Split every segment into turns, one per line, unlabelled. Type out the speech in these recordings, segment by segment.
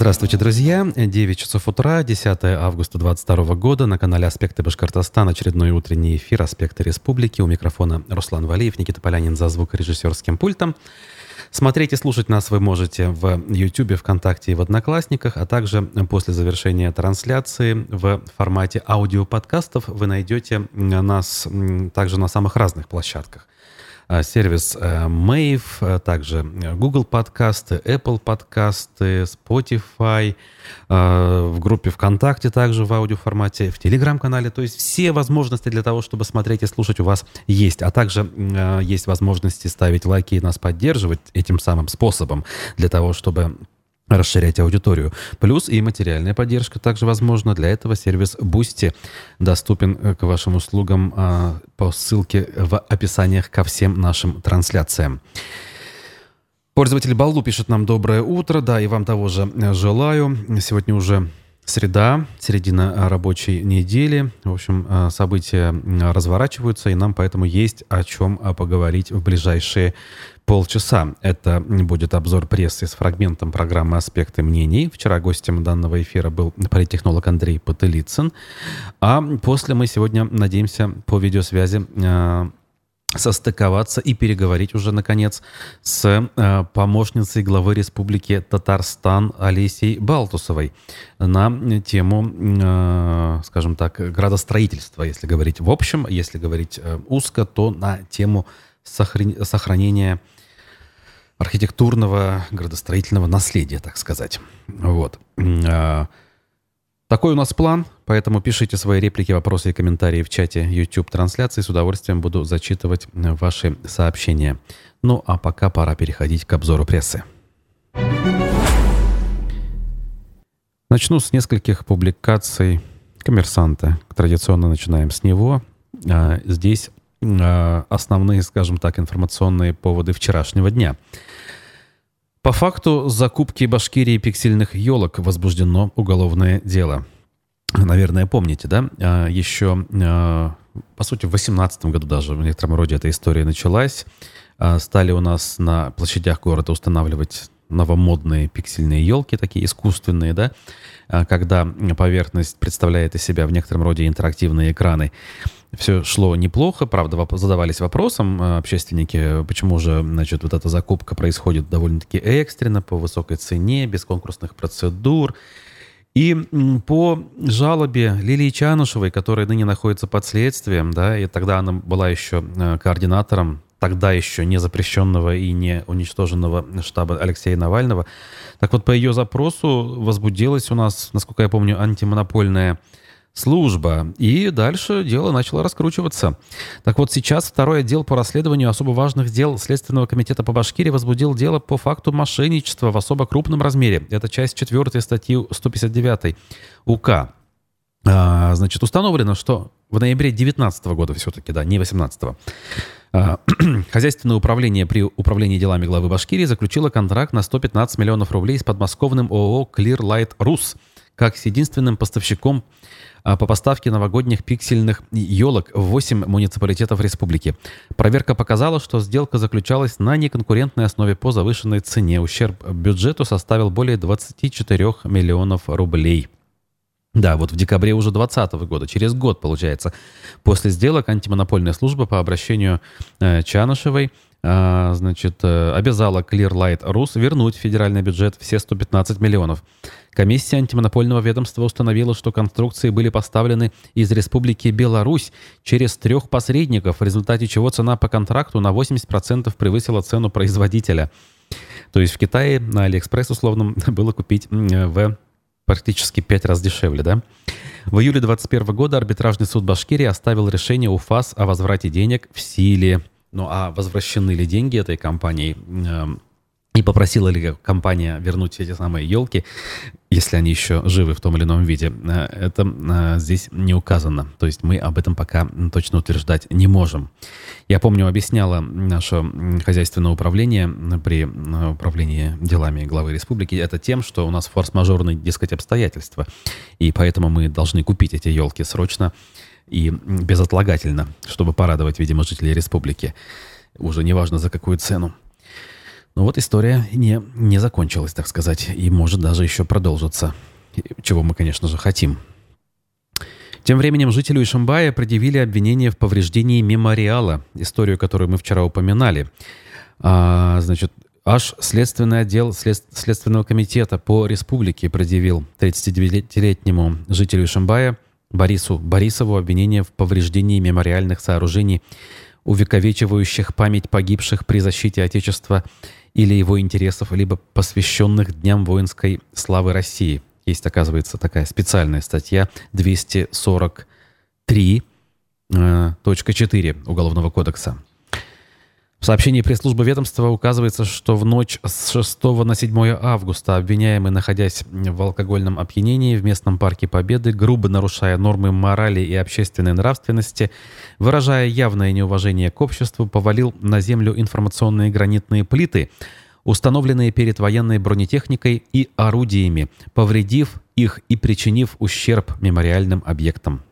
Здравствуйте, друзья. 9 часов утра, 10 августа 2022 года. На канале «Аспекты Башкортостана» очередной утренний эфир «Аспекты Республики». У микрофона Руслан Валиев, Никита Полянин за звукорежиссерским пультом. Смотреть и слушать нас вы можете в YouTube, ВКонтакте и в Одноклассниках, а также после завершения трансляции в формате аудиоподкастов вы найдете нас также на самых разных площадках. А, сервис э, Mave, а также Google подкасты, Apple подкасты, Spotify, в группе ВКонтакте также в аудиоформате, в Телеграм-канале. То есть все возможности для того, чтобы смотреть и слушать у вас есть. А также есть возможности ставить лайки и нас поддерживать этим самым способом для того, чтобы расширять аудиторию. Плюс и материальная поддержка также возможна. Для этого сервис Boosty доступен э, к вашим услугам а, по ссылке в описаниях ко всем нашим трансляциям. Пользователь Баллу пишет нам «Доброе утро». Да, и вам того же э, желаю. Сегодня уже среда, середина рабочей недели. В общем, э, события разворачиваются, и нам поэтому есть о чем поговорить в ближайшие полчаса. Это будет обзор прессы с фрагментом программы «Аспекты мнений». Вчера гостем данного эфира был политтехнолог Андрей Потылицын. А после мы сегодня надеемся по видеосвязи э, состыковаться и переговорить уже, наконец, с э, помощницей главы Республики Татарстан Олесей Балтусовой на тему, э, скажем так, градостроительства, если говорить в общем, если говорить э, узко, то на тему сохранения архитектурного градостроительного наследия, так сказать. Вот. А, такой у нас план, поэтому пишите свои реплики, вопросы и комментарии в чате YouTube-трансляции. С удовольствием буду зачитывать ваши сообщения. Ну, а пока пора переходить к обзору прессы. Начну с нескольких публикаций коммерсанта. Традиционно начинаем с него. А, здесь а, основные, скажем так, информационные поводы вчерашнего дня – по факту закупки Башкирии пиксельных елок возбуждено уголовное дело. Наверное, помните, да? А, Еще, а, по сути, в 2018 году даже в некотором роде эта история началась. А, стали у нас на площадях города устанавливать новомодные пиксельные елки, такие искусственные, да, когда поверхность представляет из себя в некотором роде интерактивные экраны все шло неплохо, правда, задавались вопросом э, общественники, почему же, значит, вот эта закупка происходит довольно-таки экстренно, по высокой цене, без конкурсных процедур. И по жалобе Лилии Чанушевой, которая ныне находится под следствием, да, и тогда она была еще э, координатором тогда еще не запрещенного и не уничтоженного штаба Алексея Навального. Так вот, по ее запросу возбудилась у нас, насколько я помню, антимонопольная служба. И дальше дело начало раскручиваться. Так вот, сейчас второй отдел по расследованию особо важных дел Следственного комитета по Башкирии возбудил дело по факту мошенничества в особо крупном размере. Это часть 4 статьи 159 УК. А, значит, установлено, что в ноябре 2019 года все-таки, да, не 18 а, Хозяйственное управление при управлении делами главы Башкирии заключило контракт на 115 миллионов рублей с подмосковным ООО Clearlight Rus как с единственным поставщиком а, по поставке новогодних пиксельных елок в 8 муниципалитетов республики. Проверка показала, что сделка заключалась на неконкурентной основе по завышенной цене. Ущерб бюджету составил более 24 миллионов рублей. Да, вот в декабре уже 2020 года, через год, получается, после сделок антимонопольная служба по обращению э, Чанышевой значит, э, обязала Clearlight Rus вернуть в федеральный бюджет все 115 миллионов. Комиссия антимонопольного ведомства установила, что конструкции были поставлены из Республики Беларусь через трех посредников, в результате чего цена по контракту на 80% превысила цену производителя. То есть в Китае на Алиэкспресс условно было купить в практически пять раз дешевле, да? В июле 2021 года арбитражный суд Башкирии оставил решение УФАС о возврате денег в силе. Ну а возвращены ли деньги этой компании эм, и попросила ли компания вернуть эти самые елки, если они еще живы в том или ином виде. Э, это э, здесь не указано. То есть мы об этом пока точно утверждать не можем. Я помню, объясняла наше хозяйственное управление при э, управлении делами главы республики это тем, что у нас форс-мажорные, дескать, обстоятельства. И поэтому мы должны купить эти елки срочно и безотлагательно, чтобы порадовать, видимо, жителей республики. Уже неважно за какую цену. Но вот история не, не закончилась, так сказать, и может даже еще продолжиться, чего мы, конечно же, хотим. Тем временем жителю Ишимбая предъявили обвинение в повреждении мемориала, историю, которую мы вчера упоминали. А, значит, аж Следственный отдел след, Следственного комитета по республике предъявил 39-летнему жителю Ишимбая Борису Борисову обвинение в повреждении мемориальных сооружений, увековечивающих память погибших при защите Отечества или его интересов, либо посвященных Дням воинской славы России – есть, оказывается, такая специальная статья 243.4 э, Уголовного кодекса. В сообщении пресс-службы ведомства указывается, что в ночь с 6 на 7 августа обвиняемый, находясь в алкогольном опьянении в местном парке Победы, грубо нарушая нормы морали и общественной нравственности, выражая явное неуважение к обществу, повалил на землю информационные гранитные плиты – установленные перед военной бронетехникой и орудиями, повредив их и причинив ущерб мемориальным объектам.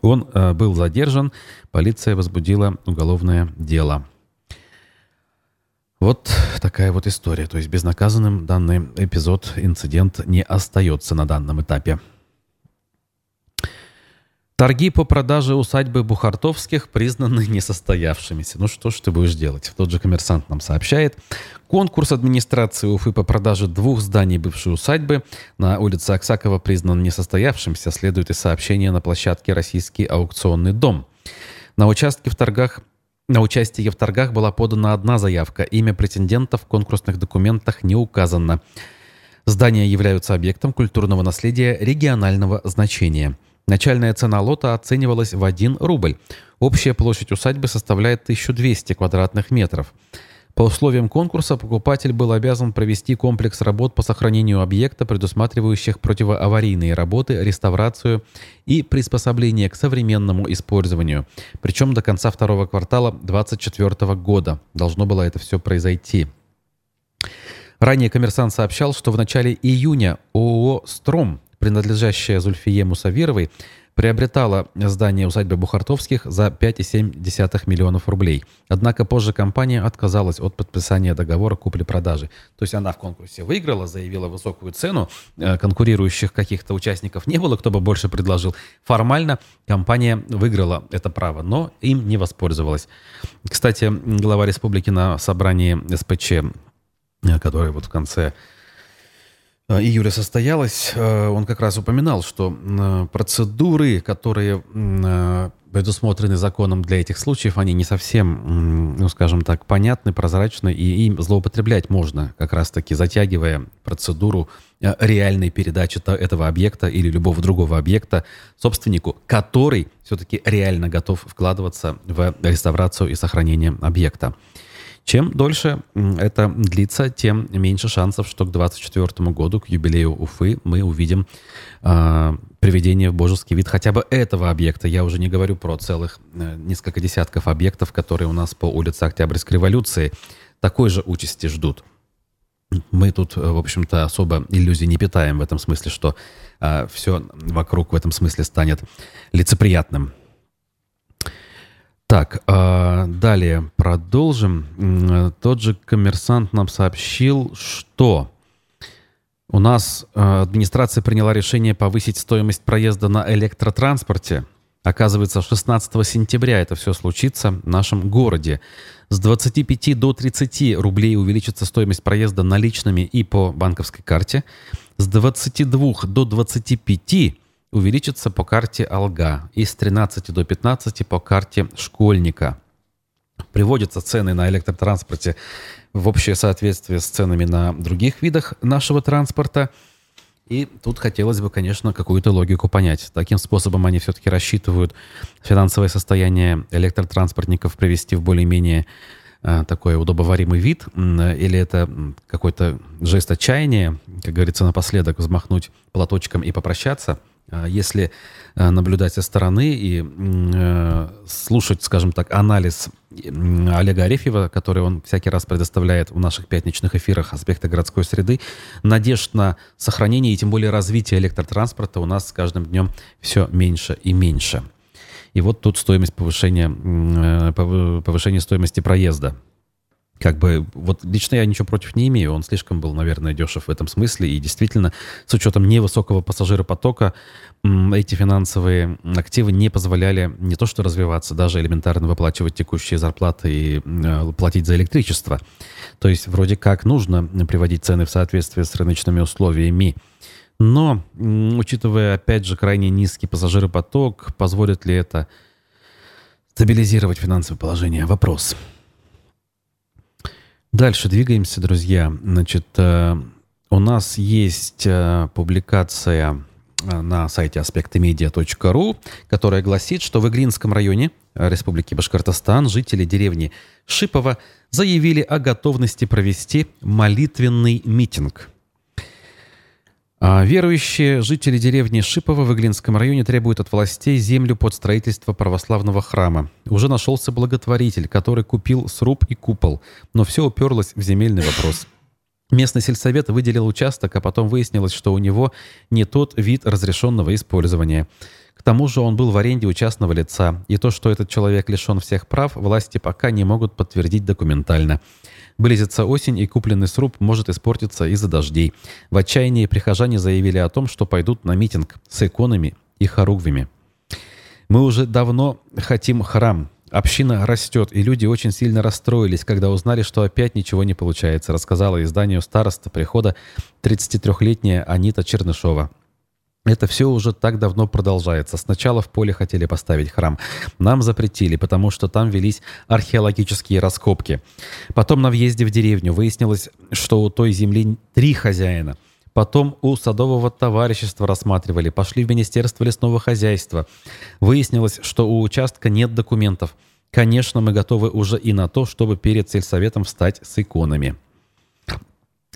Он э, был задержан, полиция возбудила уголовное дело. Вот такая вот история. То есть безнаказанным данный эпизод, инцидент не остается на данном этапе. Торги по продаже усадьбы Бухартовских признаны несостоявшимися. Ну что ж ты будешь делать? Тот же коммерсант нам сообщает. Конкурс администрации Уфы по продаже двух зданий бывшей усадьбы на улице Аксакова признан несостоявшимся, следует из сообщения на площадке «Российский аукционный дом». На участке в торгах на участие в торгах была подана одна заявка. Имя претендента в конкурсных документах не указано. Здания являются объектом культурного наследия регионального значения – Начальная цена лота оценивалась в 1 рубль. Общая площадь усадьбы составляет 1200 квадратных метров. По условиям конкурса покупатель был обязан провести комплекс работ по сохранению объекта, предусматривающих противоаварийные работы, реставрацию и приспособление к современному использованию. Причем до конца второго квартала 2024 года должно было это все произойти. Ранее коммерсант сообщал, что в начале июня ООО «Стром» принадлежащая Зульфие Мусавировой, приобретала здание усадьбы Бухартовских за 5,7 миллионов рублей. Однако позже компания отказалась от подписания договора купли-продажи. То есть она в конкурсе выиграла, заявила высокую цену, э, конкурирующих каких-то участников не было, кто бы больше предложил. Формально компания выиграла это право, но им не воспользовалась. Кстати, глава республики на собрании СПЧ, э, которое вот в конце июля состоялась, э, он как раз упоминал, что э, процедуры, которые предусмотрены законом для этих случаев, они не совсем, ну, скажем так, понятны, прозрачны, и им злоупотреблять можно, как раз-таки затягивая процедуру реальной передачи этого объекта или любого другого объекта собственнику, который все-таки реально готов вкладываться в реставрацию и сохранение объекта. Чем дольше это длится, тем меньше шансов, что к 2024 году, к юбилею Уфы, мы увидим э, приведение в божеский вид хотя бы этого объекта. Я уже не говорю про целых э, несколько десятков объектов, которые у нас по улице Октябрьской революции такой же участи ждут. Мы тут, в общем-то, особо иллюзий не питаем в этом смысле, что э, все вокруг в этом смысле станет лицеприятным. Так, э, далее продолжим. Тот же коммерсант нам сообщил, что у нас э, администрация приняла решение повысить стоимость проезда на электротранспорте. Оказывается, 16 сентября это все случится в нашем городе. С 25 до 30 рублей увеличится стоимость проезда наличными и по банковской карте. С 22 до 25 увеличится по карте Алга и с 13 до 15 по карте школьника. Приводятся цены на электротранспорте в общее соответствие с ценами на других видах нашего транспорта. И тут хотелось бы, конечно, какую-то логику понять. Таким способом они все-таки рассчитывают финансовое состояние электротранспортников привести в более-менее э, такой удобоваримый вид, или это какой-то жест отчаяния, как говорится, напоследок взмахнуть платочком и попрощаться – если э, наблюдать со стороны и э, слушать, скажем так, анализ Олега Арефьева, который он всякий раз предоставляет в наших пятничных эфирах аспекты городской среды, надежд на сохранение и тем более развитие электротранспорта у нас с каждым днем все меньше и меньше. И вот тут стоимость повышения, э, повышения стоимости проезда. Как бы, вот лично я ничего против не имею, он слишком был, наверное, дешев в этом смысле, и действительно, с учетом невысокого пассажиропотока, эти финансовые активы не позволяли не то что развиваться, даже элементарно выплачивать текущие зарплаты и э, платить за электричество. То есть вроде как нужно приводить цены в соответствие с рыночными условиями, но, учитывая, опять же, крайне низкий пассажиропоток, позволит ли это стабилизировать финансовое положение? Вопрос. Дальше двигаемся, друзья. Значит, э, у нас есть э, публикация э, на сайте аспектымедиа.ру, которая гласит, что в Иглинском районе Республики Башкортостан жители деревни Шипово заявили о готовности провести молитвенный митинг. А верующие жители деревни Шипово в Иглинском районе требуют от властей землю под строительство православного храма. Уже нашелся благотворитель, который купил сруб и купол, но все уперлось в земельный вопрос. Местный сельсовет выделил участок, а потом выяснилось, что у него не тот вид разрешенного использования. К тому же он был в аренде у частного лица, и то, что этот человек лишен всех прав, власти пока не могут подтвердить документально. Близится осень, и купленный сруб может испортиться из-за дождей. В отчаянии прихожане заявили о том, что пойдут на митинг с иконами и хоругвями. «Мы уже давно хотим храм. Община растет, и люди очень сильно расстроились, когда узнали, что опять ничего не получается», рассказала изданию староста прихода 33-летняя Анита Чернышова. Это все уже так давно продолжается. Сначала в поле хотели поставить храм. Нам запретили, потому что там велись археологические раскопки. Потом на въезде в деревню выяснилось, что у той земли три хозяина. Потом у садового товарищества рассматривали, пошли в Министерство лесного хозяйства. Выяснилось, что у участка нет документов. Конечно, мы готовы уже и на то, чтобы перед сельсоветом встать с иконами.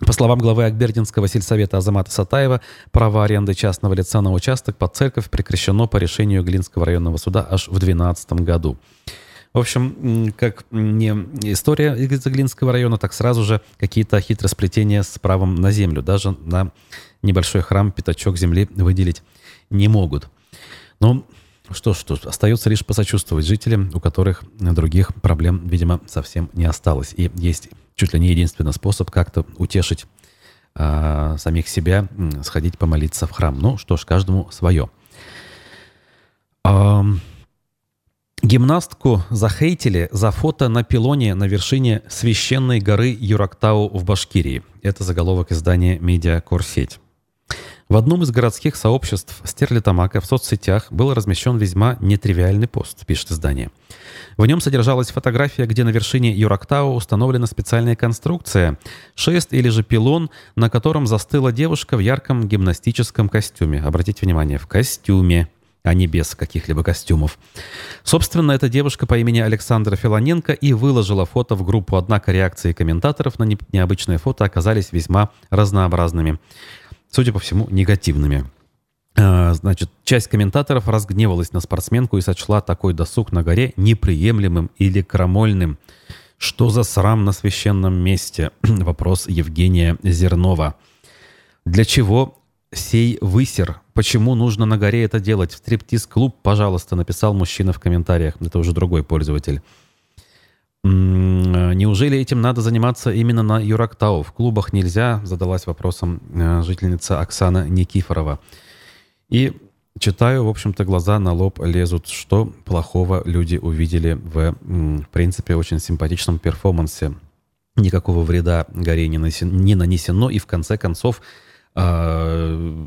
По словам главы Акбердинского сельсовета Азамата Сатаева, право аренды частного лица на участок под церковь прекращено по решению Глинского районного суда аж в 2012 году. В общем, как не история из Глинского района, так сразу же какие-то хитросплетения с правом на землю. Даже на небольшой храм пятачок земли выделить не могут. Ну, что ж, что остается лишь посочувствовать жителям, у которых других проблем, видимо, совсем не осталось. И есть чуть ли не единственный способ как-то утешить э, самих себя, сходить помолиться в храм. Ну что ж, каждому свое. Э, гимнастку захейтили за фото на пилоне на вершине священной горы Юрактау в Башкирии. Это заголовок издания «Медиакорсеть». В одном из городских сообществ Стерлитамака в соцсетях был размещен весьма нетривиальный пост, пишет издание. В нем содержалась фотография, где на вершине Юрактау установлена специальная конструкция, шест или же пилон, на котором застыла девушка в ярком гимнастическом костюме. Обратите внимание, в костюме а не без каких-либо костюмов. Собственно, эта девушка по имени Александра Филоненко и выложила фото в группу, однако реакции комментаторов на необычное фото оказались весьма разнообразными судя по всему, негативными. А, значит, часть комментаторов разгневалась на спортсменку и сочла такой досуг на горе неприемлемым или крамольным. Что за срам на священном месте? Вопрос Евгения Зернова. Для чего сей высер? Почему нужно на горе это делать? В стриптиз-клуб, пожалуйста, написал мужчина в комментариях. Это уже другой пользователь. Неужели этим надо заниматься именно на Юрактау? В клубах нельзя, задалась вопросом э, жительница Оксана Никифорова. И читаю, в общем-то, глаза на лоб лезут, что плохого люди увидели в, в принципе, очень симпатичном перформансе. Никакого вреда горе не, не нанесено, и в конце концов а,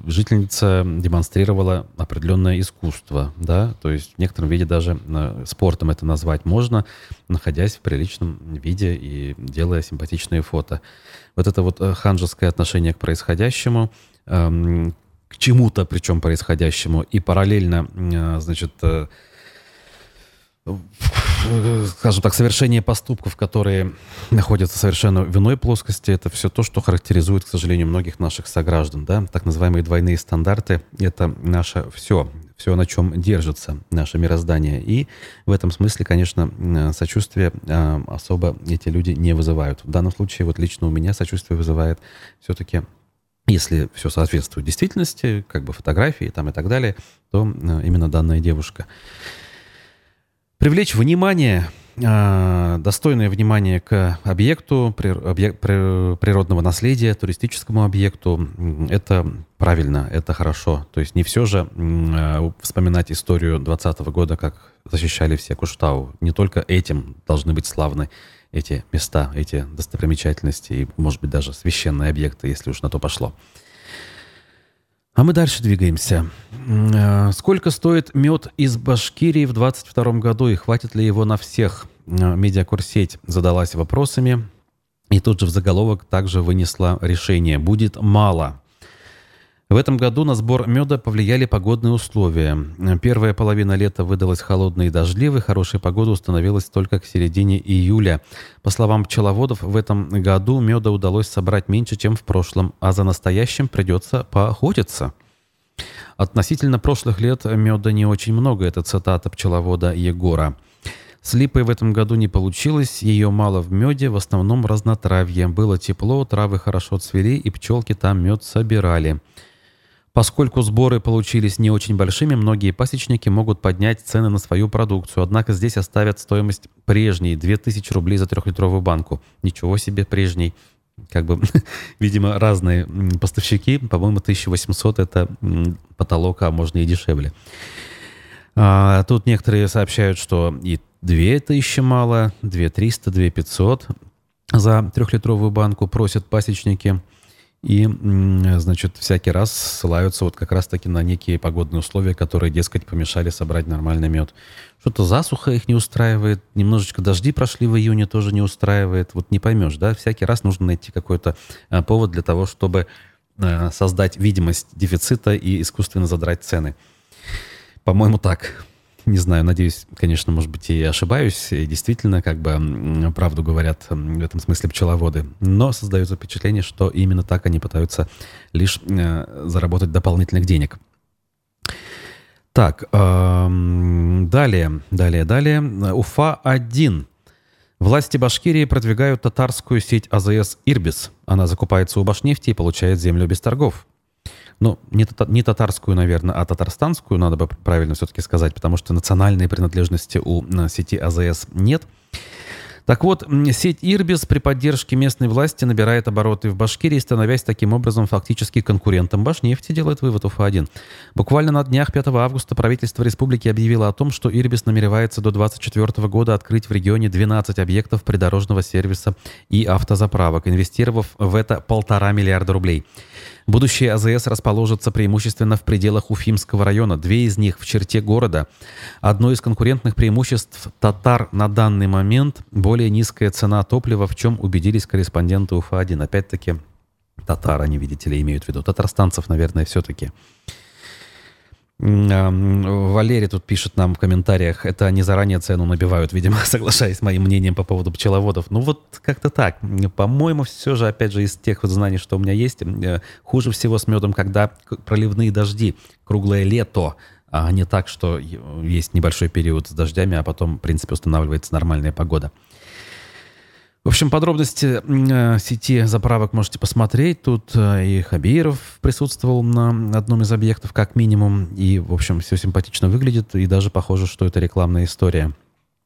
жительница демонстрировала определенное искусство, да, то есть в некотором виде даже э, спортом это назвать можно, находясь в приличном виде и делая симпатичные фото. Вот это вот э, ханжеское отношение к происходящему, эм, к чему-то причем происходящему, и параллельно, э, значит, скажем так, совершение поступков, которые находятся совершенно в иной плоскости, это все то, что характеризует, к сожалению, многих наших сограждан. Да? Так называемые двойные стандарты — это наше все, все, на чем держится наше мироздание. И в этом смысле, конечно, сочувствие а, особо эти люди не вызывают. В данном случае вот лично у меня сочувствие вызывает все-таки если все соответствует действительности, как бы фотографии там и так далее, то именно данная девушка. Привлечь внимание э, достойное внимание к объекту природного наследия, туристическому объекту. Это правильно, это хорошо. То есть не все же э, вспоминать историю 2020 года, как защищали все Куштау. Не только этим должны быть славны эти места, эти достопримечательности и, может быть, даже священные объекты, если уж на то пошло. А мы дальше двигаемся. Э, сколько стоит мед из Башкирии в 2022 году и хватит ли его на всех? Э, медиакурсеть задалась вопросами и тут же в заголовок также вынесла решение. Будет мало. В этом году на сбор меда повлияли погодные условия. Первая половина лета выдалась холодной и дождливой, хорошая погода установилась только к середине июля. По словам пчеловодов, в этом году меда удалось собрать меньше, чем в прошлом, а за настоящим придется поохотиться. Относительно прошлых лет меда не очень много, это цитата пчеловода Егора. С липой в этом году не получилось, ее мало в меде, в основном разнотравье. Было тепло, травы хорошо цвели, и пчелки там мед собирали. Поскольку сборы получились не очень большими, многие пасечники могут поднять цены на свою продукцию, однако здесь оставят стоимость прежней – 2000 рублей за трехлитровую банку. Ничего себе прежней. Как бы, видимо, разные поставщики. По-моему, 1800 – это потолок, а можно и дешевле. А, тут некоторые сообщают, что и 2000 мало, 2300, 2500 за трехлитровую банку просят пасечники – и, значит, всякий раз ссылаются вот как раз-таки на некие погодные условия, которые, дескать, помешали собрать нормальный мед. Что-то засуха их не устраивает, немножечко дожди прошли в июне, тоже не устраивает. Вот не поймешь, да? Всякий раз нужно найти какой-то э, повод для того, чтобы э, создать видимость дефицита и искусственно задрать цены. По-моему, так. Не знаю, надеюсь, конечно, может быть, и ошибаюсь. И действительно, как бы правду говорят в этом смысле пчеловоды. Но создается впечатление, что именно так они пытаются лишь э, заработать дополнительных денег. Так, э, далее, далее, далее. Уфа-1. Власти Башкирии продвигают татарскую сеть АЗС «Ирбис». Она закупается у Башнефти и получает землю без торгов. Ну, не, не татарскую, наверное, а татарстанскую, надо бы правильно все-таки сказать, потому что национальной принадлежности у сети АЗС нет. Так вот, сеть Ирбис при поддержке местной власти набирает обороты в Башкирии, становясь таким образом фактически конкурентом Башнефти, делает вывод УФА-1. Буквально на днях 5 августа правительство республики объявило о том, что Ирбис намеревается до 2024 года открыть в регионе 12 объектов придорожного сервиса и автозаправок, инвестировав в это полтора миллиарда рублей. Будущие АЗС расположатся преимущественно в пределах Уфимского района, две из них в черте города. Одно из конкурентных преимуществ «Татар» на данный момент – более низкая цена топлива, в чем убедились корреспонденты УФА-1. Опять-таки, татар они, видите ли, имеют в виду. Татарстанцев, наверное, все-таки. Валерий тут пишет нам в комментариях, это они заранее цену набивают, видимо, соглашаясь с моим мнением по поводу пчеловодов. Ну вот как-то так. По-моему, все же, опять же, из тех вот знаний, что у меня есть, э, хуже всего с медом, когда проливные дожди, круглое лето, а не так, что есть небольшой период с дождями, а потом, в принципе, устанавливается нормальная погода. В общем, подробности э, сети заправок можете посмотреть. Тут э, и Хабиров присутствовал на одном из объектов, как минимум. И, в общем, все симпатично выглядит. И даже похоже, что это рекламная история.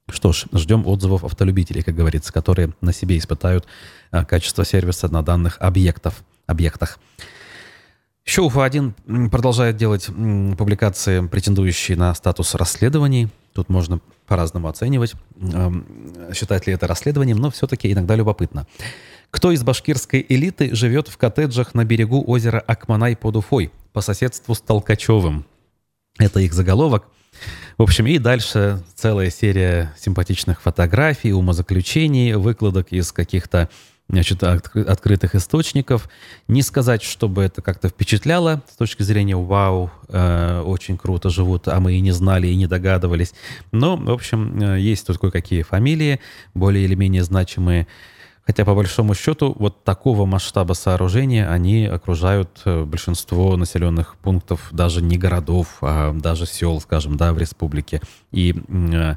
Что ж, ждем отзывов автолюбителей, как говорится, которые на себе испытают э, качество сервиса на данных объектов, объектах. Еще УФА-1 продолжает делать публикации, претендующие на статус расследований. Тут можно по-разному оценивать, считать ли это расследованием, но все-таки иногда любопытно. Кто из башкирской элиты живет в коттеджах на берегу озера Акманай под Уфой по соседству с Толкачевым? Это их заголовок. В общем, и дальше целая серия симпатичных фотографий, умозаключений, выкладок из каких-то значит, от, открытых источников. Не сказать, чтобы это как-то впечатляло с точки зрения «Вау, э, очень круто живут, а мы и не знали, и не догадывались». Но, в общем, э, есть тут кое-какие фамилии, более или менее значимые. Хотя, по большому счету, вот такого масштаба сооружения, они окружают э, большинство населенных пунктов, даже не городов, а даже сел, скажем, да, в республике. И э,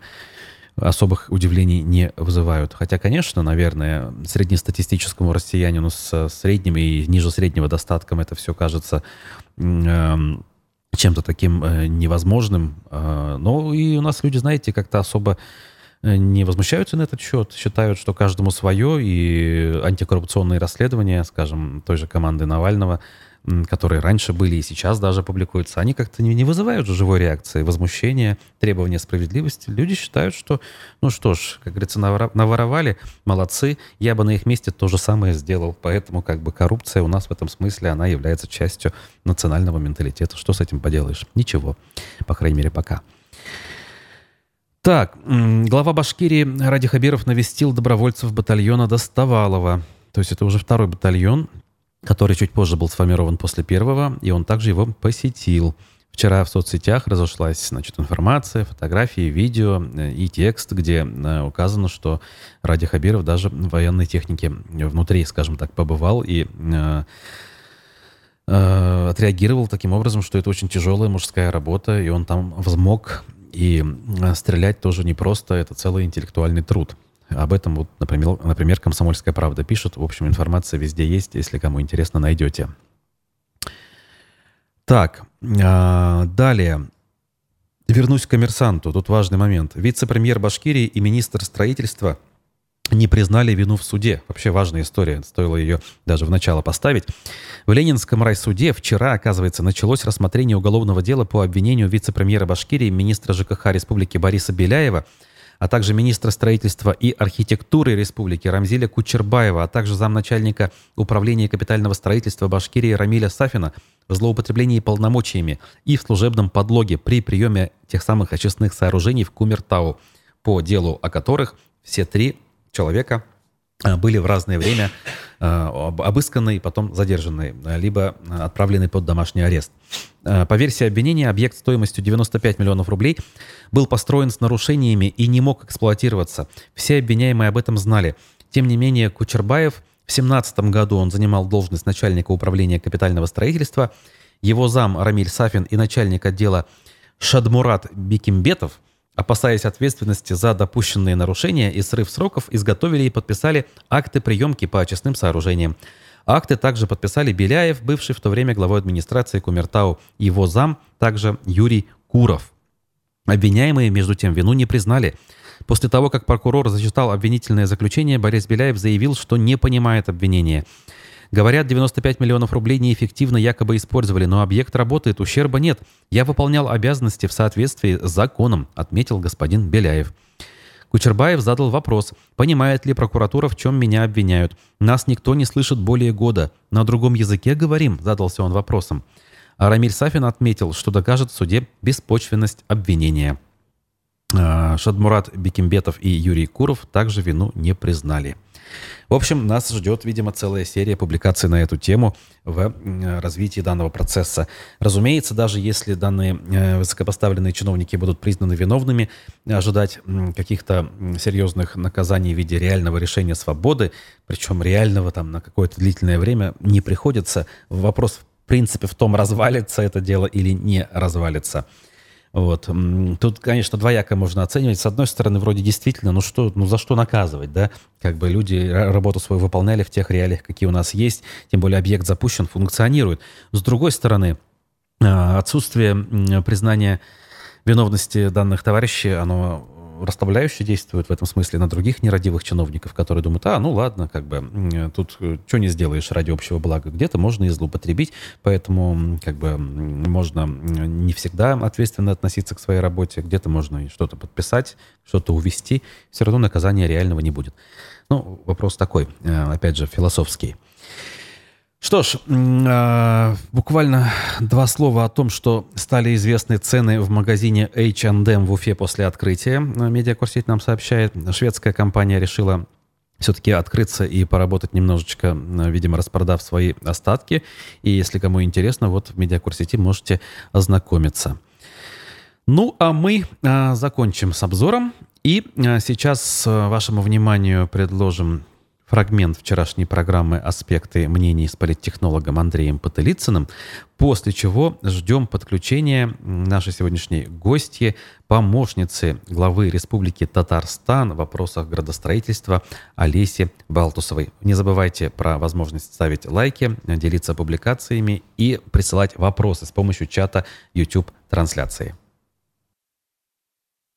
особых удивлений не вызывают. Хотя, конечно, наверное, среднестатистическому россиянину с средним и ниже среднего достатком это все кажется эм, чем-то таким э, невозможным. Э, но и у нас люди, знаете, как-то особо не возмущаются на этот счет, считают, что каждому свое, и антикоррупционные расследования, скажем, той же команды Навального – которые раньше были и сейчас даже публикуются, они как-то не, вызывают живой реакции, возмущения, требования справедливости. Люди считают, что, ну что ж, как говорится, наворовали, молодцы, я бы на их месте то же самое сделал. Поэтому как бы коррупция у нас в этом смысле, она является частью национального менталитета. Что с этим поделаешь? Ничего, по крайней мере, пока. Так, глава Башкирии Ради Хабиров навестил добровольцев батальона Доставалова. То есть это уже второй батальон, который чуть позже был сформирован после первого, и он также его посетил. Вчера в соцсетях разошлась значит, информация, фотографии, видео э, и текст, где э, указано, что Ради Хабиров даже в военной технике внутри, скажем так, побывал и э, э, отреагировал таким образом, что это очень тяжелая мужская работа, и он там взмок, и э, стрелять тоже непросто, это целый интеллектуальный труд. Об этом, вот, например, например, «Комсомольская правда» пишет. В общем, информация везде есть, если кому интересно, найдете. Так, а, далее. Вернусь к коммерсанту. Тут важный момент. Вице-премьер Башкирии и министр строительства не признали вину в суде. Вообще важная история. Стоило ее даже в начало поставить. В Ленинском райсуде вчера, оказывается, началось рассмотрение уголовного дела по обвинению вице-премьера Башкирии, министра ЖКХ Республики Бориса Беляева – а также министра строительства и архитектуры Республики Рамзиля Кучербаева, а также замначальника управления капитального строительства Башкирии Рамиля Сафина в злоупотреблении полномочиями и в служебном подлоге при приеме тех самых очистных сооружений в Кумертау, по делу о которых все три человека были в разное время а, обысканы и потом задержаны, либо отправлены под домашний арест. А, по версии обвинения, объект стоимостью 95 миллионов рублей был построен с нарушениями и не мог эксплуатироваться. Все обвиняемые об этом знали. Тем не менее, Кучербаев в 2017 году он занимал должность начальника управления капитального строительства. Его зам Рамиль Сафин и начальник отдела Шадмурат Бекимбетов – опасаясь ответственности за допущенные нарушения и срыв сроков, изготовили и подписали акты приемки по очистным сооружениям. Акты также подписали Беляев, бывший в то время главой администрации Кумертау, его зам, также Юрий Куров. Обвиняемые, между тем, вину не признали. После того, как прокурор зачитал обвинительное заключение, Борис Беляев заявил, что не понимает обвинения – Говорят, 95 миллионов рублей неэффективно якобы использовали, но объект работает, ущерба нет. Я выполнял обязанности в соответствии с законом, отметил господин Беляев. Кучербаев задал вопрос, понимает ли прокуратура, в чем меня обвиняют. Нас никто не слышит более года. На другом языке говорим, задался он вопросом. А Рамиль Сафин отметил, что докажет в суде беспочвенность обвинения. А, Шадмурат Бекимбетов и Юрий Куров также вину не признали. В общем, нас ждет, видимо, целая серия публикаций на эту тему в развитии данного процесса. Разумеется, даже если данные э, высокопоставленные чиновники будут признаны виновными, ожидать каких-то серьезных наказаний в виде реального решения свободы, причем реального там на какое-то длительное время, не приходится. Вопрос в принципе в том, развалится это дело или не развалится. Вот. Тут, конечно, двояко можно оценивать. С одной стороны, вроде действительно, ну что, ну за что наказывать, да? Как бы люди работу свою выполняли в тех реалиях, какие у нас есть, тем более объект запущен, функционирует. С другой стороны, а, отсутствие признания виновности данных товарищей, оно расслабляюще действует в этом смысле на других нерадивых чиновников, которые думают, а, ну ладно, как бы тут э, что не сделаешь ради общего блага. Где-то можно и злоупотребить, поэтому как бы можно не всегда ответственно относиться к своей работе, где-то можно и что-то подписать, что-то увести, все равно наказания реального не будет. Ну, вопрос такой, э, опять же, философский. Что ж, а, буквально два слова о том, что стали известны цены в магазине H&M в Уфе после открытия. Медиакурсить нам сообщает. Шведская компания решила все-таки открыться и поработать немножечко, видимо, распродав свои остатки. И если кому интересно, вот в Медиакурсети можете ознакомиться. Ну, а мы а, закончим с обзором. И а, сейчас вашему вниманию предложим фрагмент вчерашней программы «Аспекты мнений» с политтехнологом Андреем Потылицыным, после чего ждем подключения нашей сегодняшней гости, помощницы главы Республики Татарстан в вопросах градостроительства Олеси Балтусовой. Не забывайте про возможность ставить лайки, делиться публикациями и присылать вопросы с помощью чата YouTube-трансляции.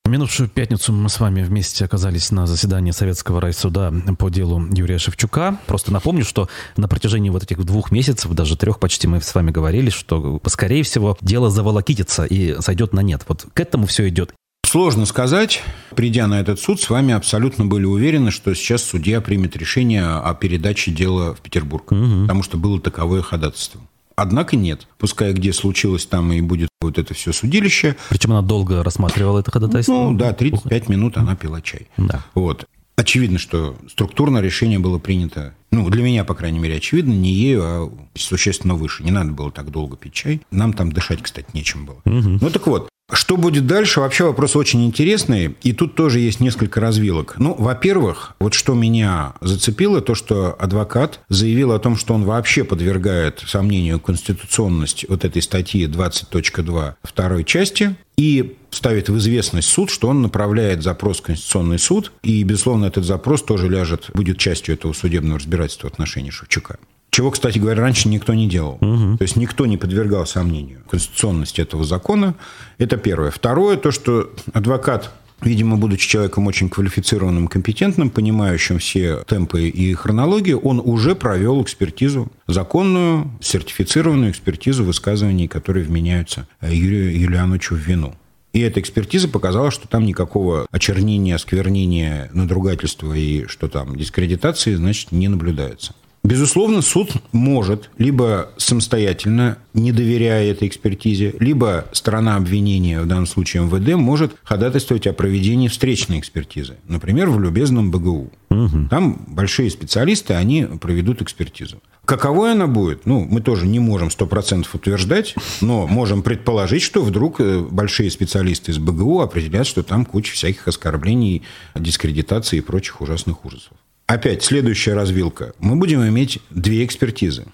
Минувшую пятницу мы с вами вместе оказались на заседании Советского райсуда по делу Юрия Шевчука. Просто напомню, что на протяжении вот этих двух месяцев, даже трех почти, мы с вами говорили, что, скорее всего, дело заволокитится и сойдет на нет. Вот к этому все идет.
Сложно сказать. Придя на этот суд, с вами абсолютно были уверены, что сейчас судья примет решение о передаче дела в Петербург, угу. потому что было таковое ходатайство. Однако нет. Пускай где случилось, там и будет вот это все судилище.
Причем она долго рассматривала это ходатайство?
Ну да, 35 минут она пила чай. Да. Вот. Очевидно, что структурное решение было принято, ну, для меня, по крайней мере, очевидно, не ею, а существенно выше. Не надо было так долго пить чай. Нам там дышать, кстати, нечем было. Угу. Ну, так вот, что будет дальше? Вообще вопрос очень интересный. И тут тоже есть несколько развилок. Ну, во-первых, вот что меня зацепило, то, что адвокат заявил о том, что он вообще подвергает сомнению конституционность вот этой статьи 20.2 второй части и ставит в известность суд, что он направляет запрос в Конституционный суд, и, безусловно, этот запрос тоже ляжет, будет частью этого судебного разбирательства в отношении Шевчука. Чего, кстати говоря, раньше никто не делал. Угу. То есть никто не подвергал сомнению конституционности этого закона. Это первое. Второе, то, что адвокат Видимо, будучи человеком очень квалифицированным, компетентным, понимающим все темпы и хронологию, он уже провел экспертизу, законную, сертифицированную экспертизу высказываний, которые вменяются Юрию Юлиановичу в вину. И эта экспертиза показала, что там никакого очернения, осквернения, надругательства и что там дискредитации, значит, не наблюдается. Безусловно, суд может либо самостоятельно, не доверяя этой экспертизе, либо сторона обвинения, в данном случае МВД, может ходатайствовать о проведении встречной экспертизы. Например, в любезном БГУ. Угу. Там большие специалисты, они проведут экспертизу. Каковой она будет? Ну, мы тоже не можем 100% утверждать, но можем предположить, что вдруг э, большие специалисты из БГУ определят, что там куча всяких оскорблений, дискредитации и прочих ужасных ужасов. Опять следующая развилка. Мы будем иметь две экспертизы.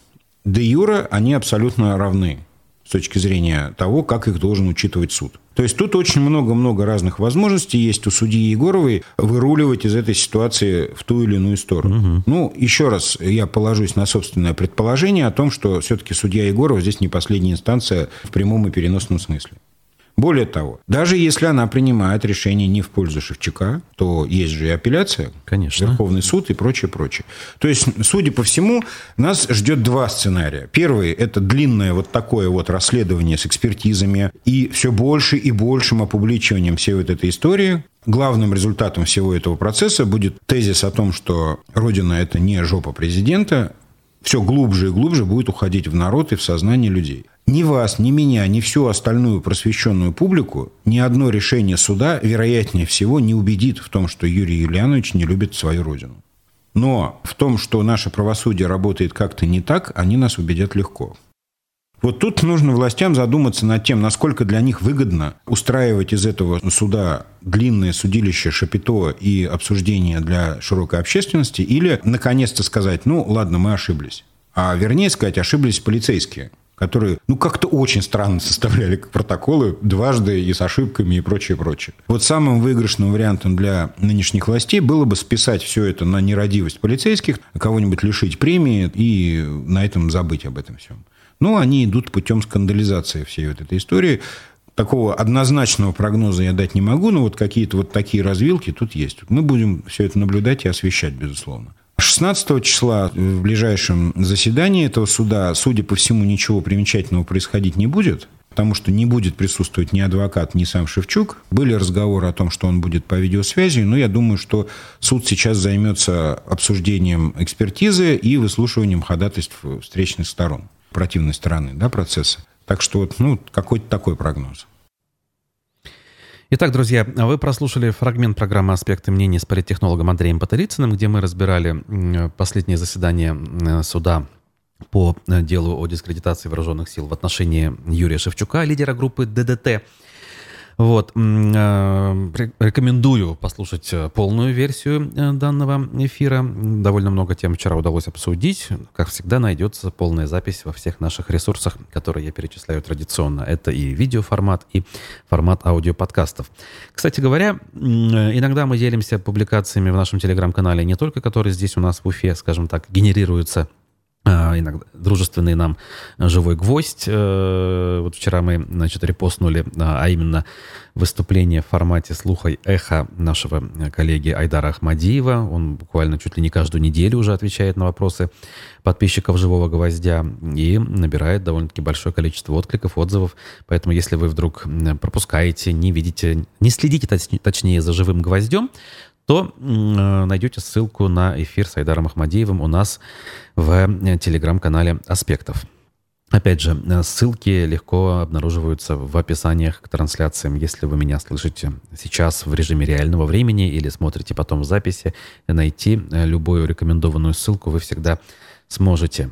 Де юра они абсолютно равны с точки зрения того, как их должен учитывать суд. То есть тут очень много-много разных возможностей есть у судьи Егоровой выруливать из этой ситуации в ту или иную сторону. Угу. Ну, еще раз, я положусь на собственное предположение о том, что все-таки судья Егорова здесь не последняя инстанция в прямом и переносном смысле. Более того, даже если она принимает решение не в пользу Шевчука, то есть же и апелляция,
Конечно.
Верховный суд и прочее, прочее. То есть, судя по всему, нас ждет два сценария. Первый – это длинное вот такое вот расследование с экспертизами и все больше и большим опубличиванием всей вот этой истории. Главным результатом всего этого процесса будет тезис о том, что Родина – это не жопа президента, все глубже и глубже будет уходить в народ и в сознание людей. Ни вас, ни меня, ни всю остальную просвещенную публику ни одно решение суда, вероятнее всего, не убедит в том, что Юрий Юлианович не любит свою родину. Но в том, что наше правосудие работает как-то не так, они нас убедят легко. Вот тут нужно властям задуматься над тем, насколько для них выгодно устраивать из этого суда длинное судилище Шапито и обсуждение для широкой общественности, или наконец-то сказать, ну ладно, мы ошиблись. А вернее сказать, ошиблись полицейские – которые, ну, как-то очень странно составляли протоколы дважды и с ошибками и прочее, прочее. Вот самым выигрышным вариантом для нынешних властей было бы списать все это на нерадивость полицейских, кого-нибудь лишить премии и на этом забыть об этом всем. Ну, они идут путем скандализации всей вот этой истории. Такого однозначного прогноза я дать не могу, но вот какие-то вот такие развилки тут есть. Мы будем все это наблюдать и освещать, безусловно. 16 числа в ближайшем заседании этого суда, судя по всему, ничего примечательного происходить не будет, потому что не будет присутствовать ни адвокат, ни сам Шевчук. Были разговоры о том, что он будет по видеосвязи, но я думаю, что суд сейчас займется обсуждением экспертизы и выслушиванием ходатайств встречных сторон, противной стороны да, процесса. Так что ну, какой-то такой прогноз.
Итак, друзья, вы прослушали фрагмент программы «Аспекты мнений» с политтехнологом Андреем Паторицыным, где мы разбирали последнее заседание суда по э, делу о дискредитации вооруженных сил в отношении Юрия Шевчука, лидера группы ДДТ. Вот. Э, рекомендую послушать э, полную версию э, данного эфира. Довольно много тем вчера удалось обсудить. Как всегда, найдется полная запись во всех наших ресурсах, которые я перечисляю традиционно. Это и видеоформат, и формат аудиоподкастов. Кстати говоря, иногда мы делимся публикациями в нашем телеграм-канале, не только которые здесь у нас в Уфе, скажем так, генерируются иногда дружественный нам живой гвоздь. Э, вот вчера мы, значит, репостнули, а, а именно выступление в формате слуха и эхо нашего коллеги Айдара Ахмадиева. Он буквально чуть ли не каждую неделю уже отвечает на вопросы подписчиков «Живого гвоздя» и набирает довольно-таки большое количество откликов, отзывов. Поэтому если вы вдруг пропускаете, не видите, не следите точнее за «Живым гвоздем», то э, найдете ссылку на эфир с Айдаром Ахмадеевым у нас в э, телеграм-канале «Аспектов». Опять же, э, ссылки легко обнаруживаются в описаниях к трансляциям. Если вы меня слышите сейчас в режиме реального времени или смотрите потом в записи, найти любую рекомендованную ссылку вы всегда сможете.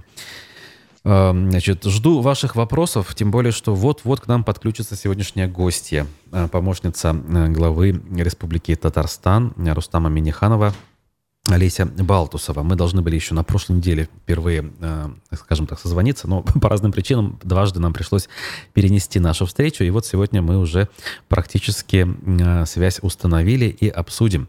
Эм, значит, жду ваших вопросов, тем более, что вот-вот к нам подключится сегодняшняя гостья, э, помощница э, главы Республики Татарстан Рустама Миниханова. Олеся Балтусова. Мы должны были еще на прошлой неделе впервые, э, скажем так, созвониться, но по разным причинам дважды нам пришлось перенести нашу встречу. И вот сегодня мы уже практически э, связь установили и обсудим.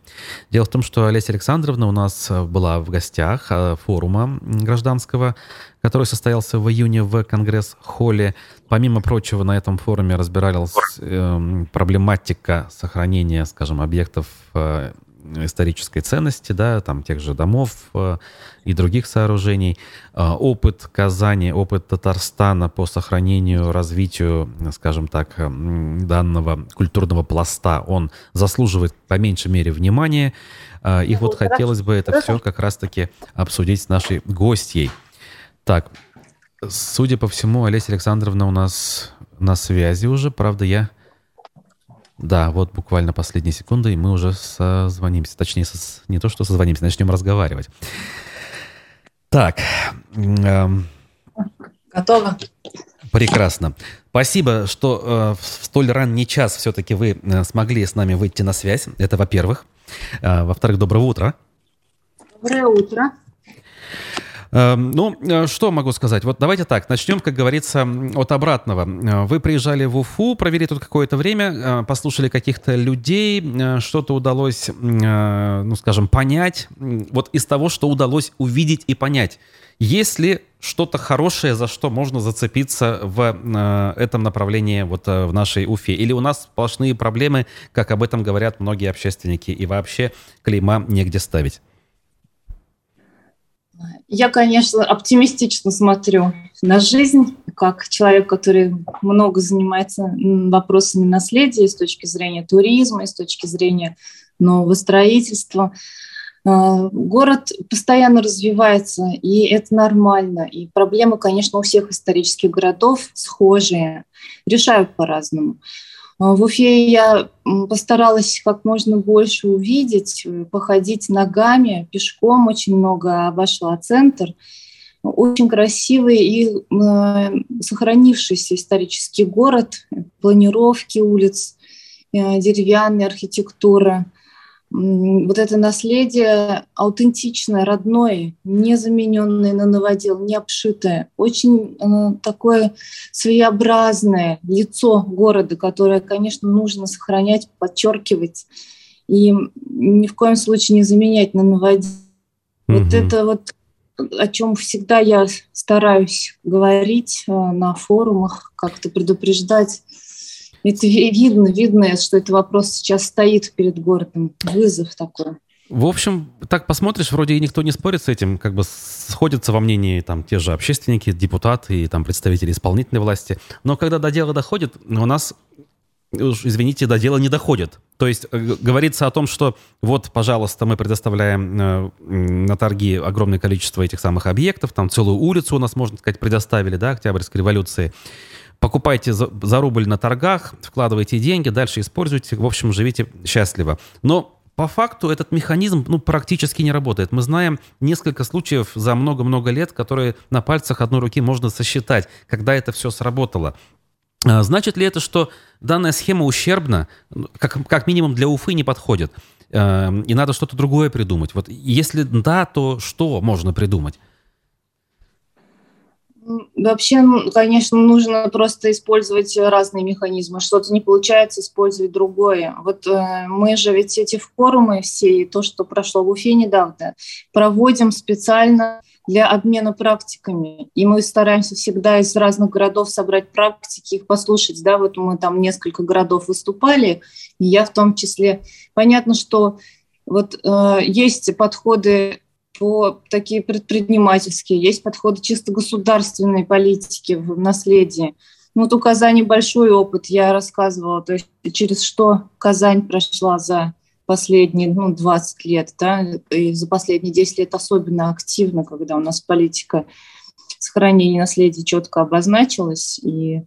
Дело в том, что Олеся Александровна у нас была в гостях э, форума гражданского, который состоялся в июне в Конгресс-холле. Помимо прочего, на этом форуме разбиралась э, проблематика сохранения, скажем, объектов э, исторической ценности, да, там тех же домов э, и других сооружений. Э, опыт Казани, опыт Татарстана по сохранению, развитию, скажем так, э, данного культурного пласта, он заслуживает по меньшей мере внимания. И вот хотелось бы это все как раз-таки обсудить с нашей гостьей. Так, судя по всему, Олеся Александровна у нас на связи уже. Правда, я да, вот буквально последние секунды, и мы уже созвонимся. Точнее, со, не то, что созвонимся, начнем разговаривать. Так. Эм,
Готово.
Прекрасно. Спасибо, что э, в столь ранний час все-таки вы э, смогли с нами выйти на связь. Это во-первых. Э, во-вторых, доброе утро.
Доброе утро.
Эм, ну, э, что могу сказать? Вот давайте так, начнем, как говорится, от обратного. Э, вы приезжали в Уфу, провели тут какое-то время, э, послушали каких-то людей, что-то удалось, ну, скажем, понять. Вот из того, что удалось увидеть и понять. Есть ли что-то хорошее, за что можно зацепиться в этом направлении вот в нашей Уфе? Или у нас сплошные проблемы, как об этом говорят многие общественники, и вообще клейма негде ставить?
Я, конечно, оптимистично смотрю на жизнь, как человек, который много занимается вопросами наследия с точки зрения туризма, с точки зрения нового строительства. А, город постоянно развивается, и это нормально. И проблемы, конечно, у всех исторических городов схожие, решают по-разному. А, в Уфе я постаралась как можно больше увидеть, э, походить ногами, пешком очень много обошла центр. Очень красивый и э, сохранившийся исторический город, планировки улиц, э, деревянная архитектура – вот это наследие аутентичное, родное, не замененное на новодел, не обшитое, очень э, такое своеобразное лицо города, которое, конечно, нужно сохранять, подчеркивать и ни в коем случае не заменять на новодел. Mm-hmm. Вот это вот о чем всегда я стараюсь говорить э, на форумах, как-то предупреждать это видно, видно, что этот вопрос сейчас стоит перед городом. Вызов такой.
В общем, так посмотришь, вроде и никто не спорит с этим, как бы сходятся во мнении там те же общественники, депутаты и там представители исполнительной власти. Но когда до дела доходит, у нас, извините, до дела не доходит. То есть э, говорится о том, что вот, пожалуйста, мы предоставляем э, на торги огромное количество этих самых объектов, там целую улицу у нас, можно сказать, предоставили, да, Октябрьской революции покупайте за, за рубль на торгах, вкладывайте деньги, дальше используйте, в общем, живите счастливо. Но по факту этот механизм ну, практически не работает. Мы знаем несколько случаев за много-много лет, которые на пальцах одной руки можно сосчитать, когда это все сработало. А, значит ли это, что данная схема ущербна, как, как минимум для Уфы не подходит, а, и надо что-то другое придумать? Вот если да, то что можно придумать?
Вообще, конечно, нужно просто использовать разные механизмы. Что-то не получается, использовать другое. Вот э, мы же ведь эти форумы все, и то, что прошло в Уфе недавно, проводим специально для обмена практиками. И мы стараемся всегда из разных городов собрать практики, их послушать. Да, вот мы там несколько городов выступали, и я в том числе. Понятно, что вот э, есть подходы по такие предпринимательские, есть подходы чисто государственной политики в наследии. Ну, вот у Казани большой опыт, я рассказывала, то есть через что Казань прошла за последние ну, 20 лет, да, и за последние 10 лет особенно активно, когда у нас политика сохранения наследия четко обозначилась, и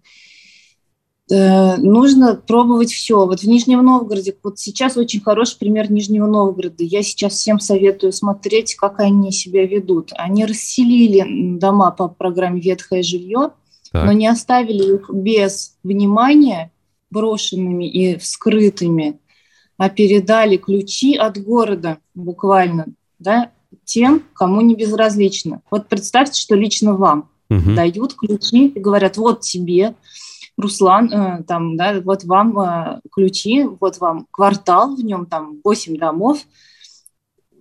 нужно пробовать все. Вот в Нижнем Новгороде, вот сейчас очень хороший пример Нижнего Новгорода. Я сейчас всем советую смотреть, как они себя ведут. Они расселили дома по программе «Ветхое жилье», так. но не оставили их без внимания брошенными и вскрытыми а передали ключи от города буквально, да, тем, кому не безразлично. Вот представьте, что лично вам угу. дают ключи и говорят, вот тебе, Руслан, э, там, да, вот вам э, ключи, вот вам квартал, в нем там 8 домов,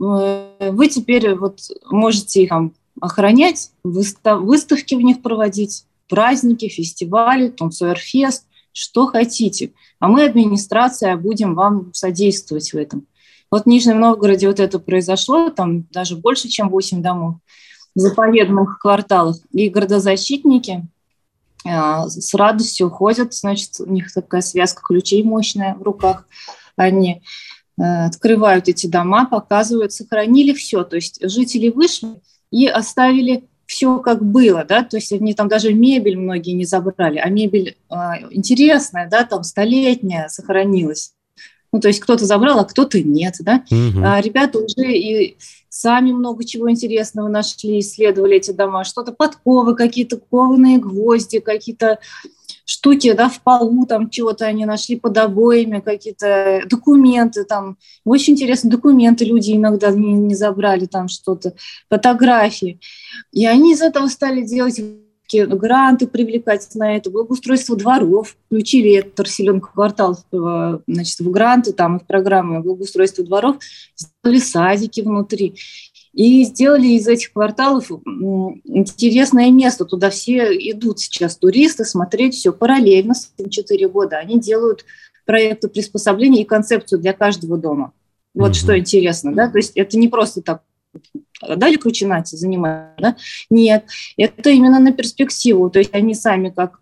э, вы теперь вот можете их там охранять, выстав, выставки в них проводить, праздники, фестивали, там, Суэрфест, что хотите. А мы, администрация, будем вам содействовать в этом. Вот в Нижнем Новгороде вот это произошло, там даже больше, чем 8 домов в заповедных кварталах. И городозащитники с радостью ходят, значит, у них такая связка ключей мощная в руках. Они э, открывают эти дома, показывают, сохранили все. То есть жители вышли и оставили все как было, да, то есть они там даже мебель многие не забрали, а мебель э, интересная, да, там столетняя сохранилась. Ну, то есть кто-то забрал, а кто-то нет, да. Угу. А ребята уже и сами много чего интересного нашли, исследовали эти дома, что-то подковы, какие-то кованые гвозди, какие-то штуки, да, в полу там чего-то они нашли под обоями, какие-то документы там. Очень интересные документы люди иногда не, не забрали там что-то, фотографии. И они из этого стали делать гранты привлекать на это, благоустройство дворов, включили этот расселен квартал значит, в гранты, там, в программы благоустройства дворов, сделали садики внутри. И сделали из этих кварталов интересное место. Туда все идут сейчас туристы смотреть все параллельно с этим 4 года. Они делают проекты приспособления и концепцию для каждого дома. Вот mm что интересно, да, то есть это не просто так дали ключи нации занимать, да? Нет, это именно на перспективу, то есть они сами как